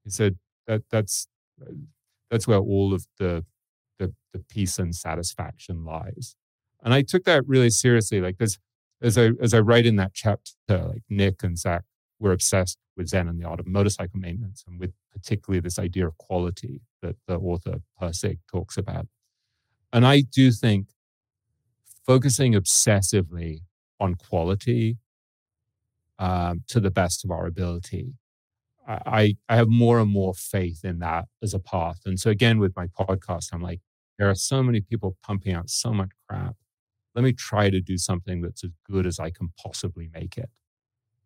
He said that that's that's where all of the the, the peace and satisfaction lies. And I took that really seriously, like because as I as I write in that chapter, like Nick and Zach were obsessed with Zen and the art of motorcycle maintenance, and with particularly this idea of quality that the author Pirsig talks about. And I do think focusing obsessively on quality um, to the best of our ability. I, I have more and more faith in that as a path. And so again, with my podcast, I'm like, there are so many people pumping out so much crap. Let me try to do something that's as good as I can possibly make it.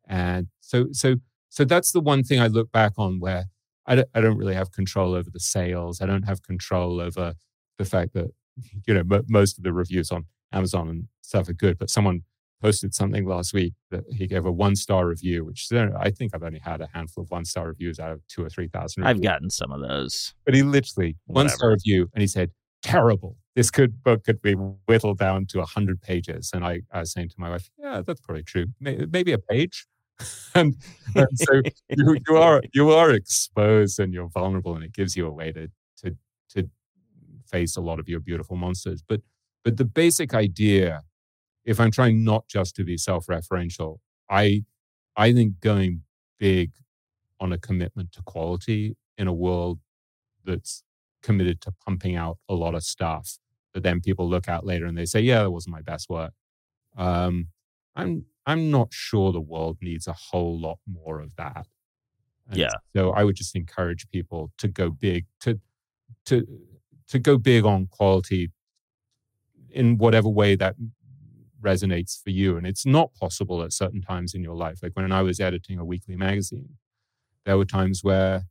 And so, so, so that's the one thing I look back on where I don't, I don't really have control over the sales. I don't have control over the fact that, you know, most of the reviews on Amazon and stuff are good, but someone posted something last week that he gave a one star review, which I think I've only had a handful of one star reviews out of two or three thousand. I've gotten some of those, but he literally one star review, and he said, "Terrible. This could book could be whittled down to hundred pages." And I, I was saying to my wife, "Yeah, that's probably true. Maybe a page." and, and, so you, you are you are exposed and you're vulnerable, and it gives you a way to to to face a lot of your beautiful monsters. But but the basic idea if I'm trying not just to be self-referential, I I think going big on a commitment to quality in a world that's committed to pumping out a lot of stuff that then people look at later and they say, yeah, that wasn't my best work. Um, I'm I'm not sure the world needs a whole lot more of that. And yeah. So I would just encourage people to go big, to to to go big on quality in whatever way that resonates for you. And it's not possible at certain times in your life. Like when I was editing a weekly magazine, there were times where,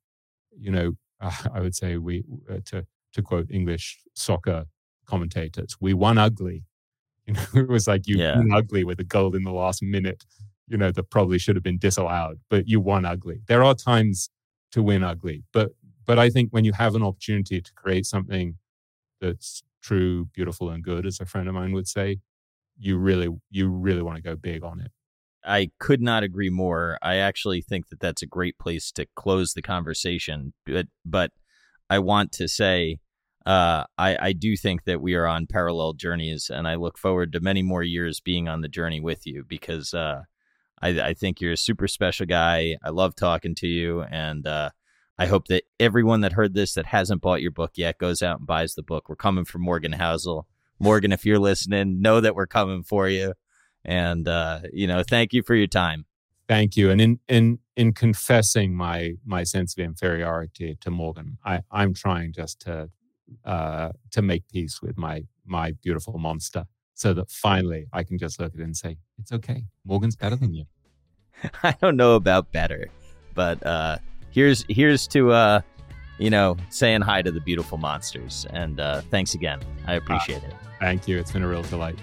you know, uh, I would say we, uh, to, to quote English soccer commentators, we won ugly. You know, it was like you yeah. won ugly with a goal in the last minute, you know, that probably should have been disallowed, but you won ugly. There are times to win ugly, but but I think when you have an opportunity to create something that's true, beautiful, and good, as a friend of mine would say, you really you really want to go big on it. I could not agree more. I actually think that that's a great place to close the conversation. But but I want to say uh, I I do think that we are on parallel journeys, and I look forward to many more years being on the journey with you because uh, I I think you're a super special guy. I love talking to you, and uh, I hope that everyone that heard this that hasn't bought your book yet goes out and buys the book. We're coming for Morgan Housel. Morgan, if you're listening, know that we're coming for you. And uh, you know, thank you for your time. Thank you. And in in in confessing my my sense of inferiority to Morgan, I I'm trying just to uh, to make peace with my my beautiful monster, so that finally I can just look at it and say it's okay. Morgan's better than you. I don't know about better, but uh, here's here's to uh, you know saying hi to the beautiful monsters. And uh, thanks again. I appreciate it. Thank you. It's been a real delight.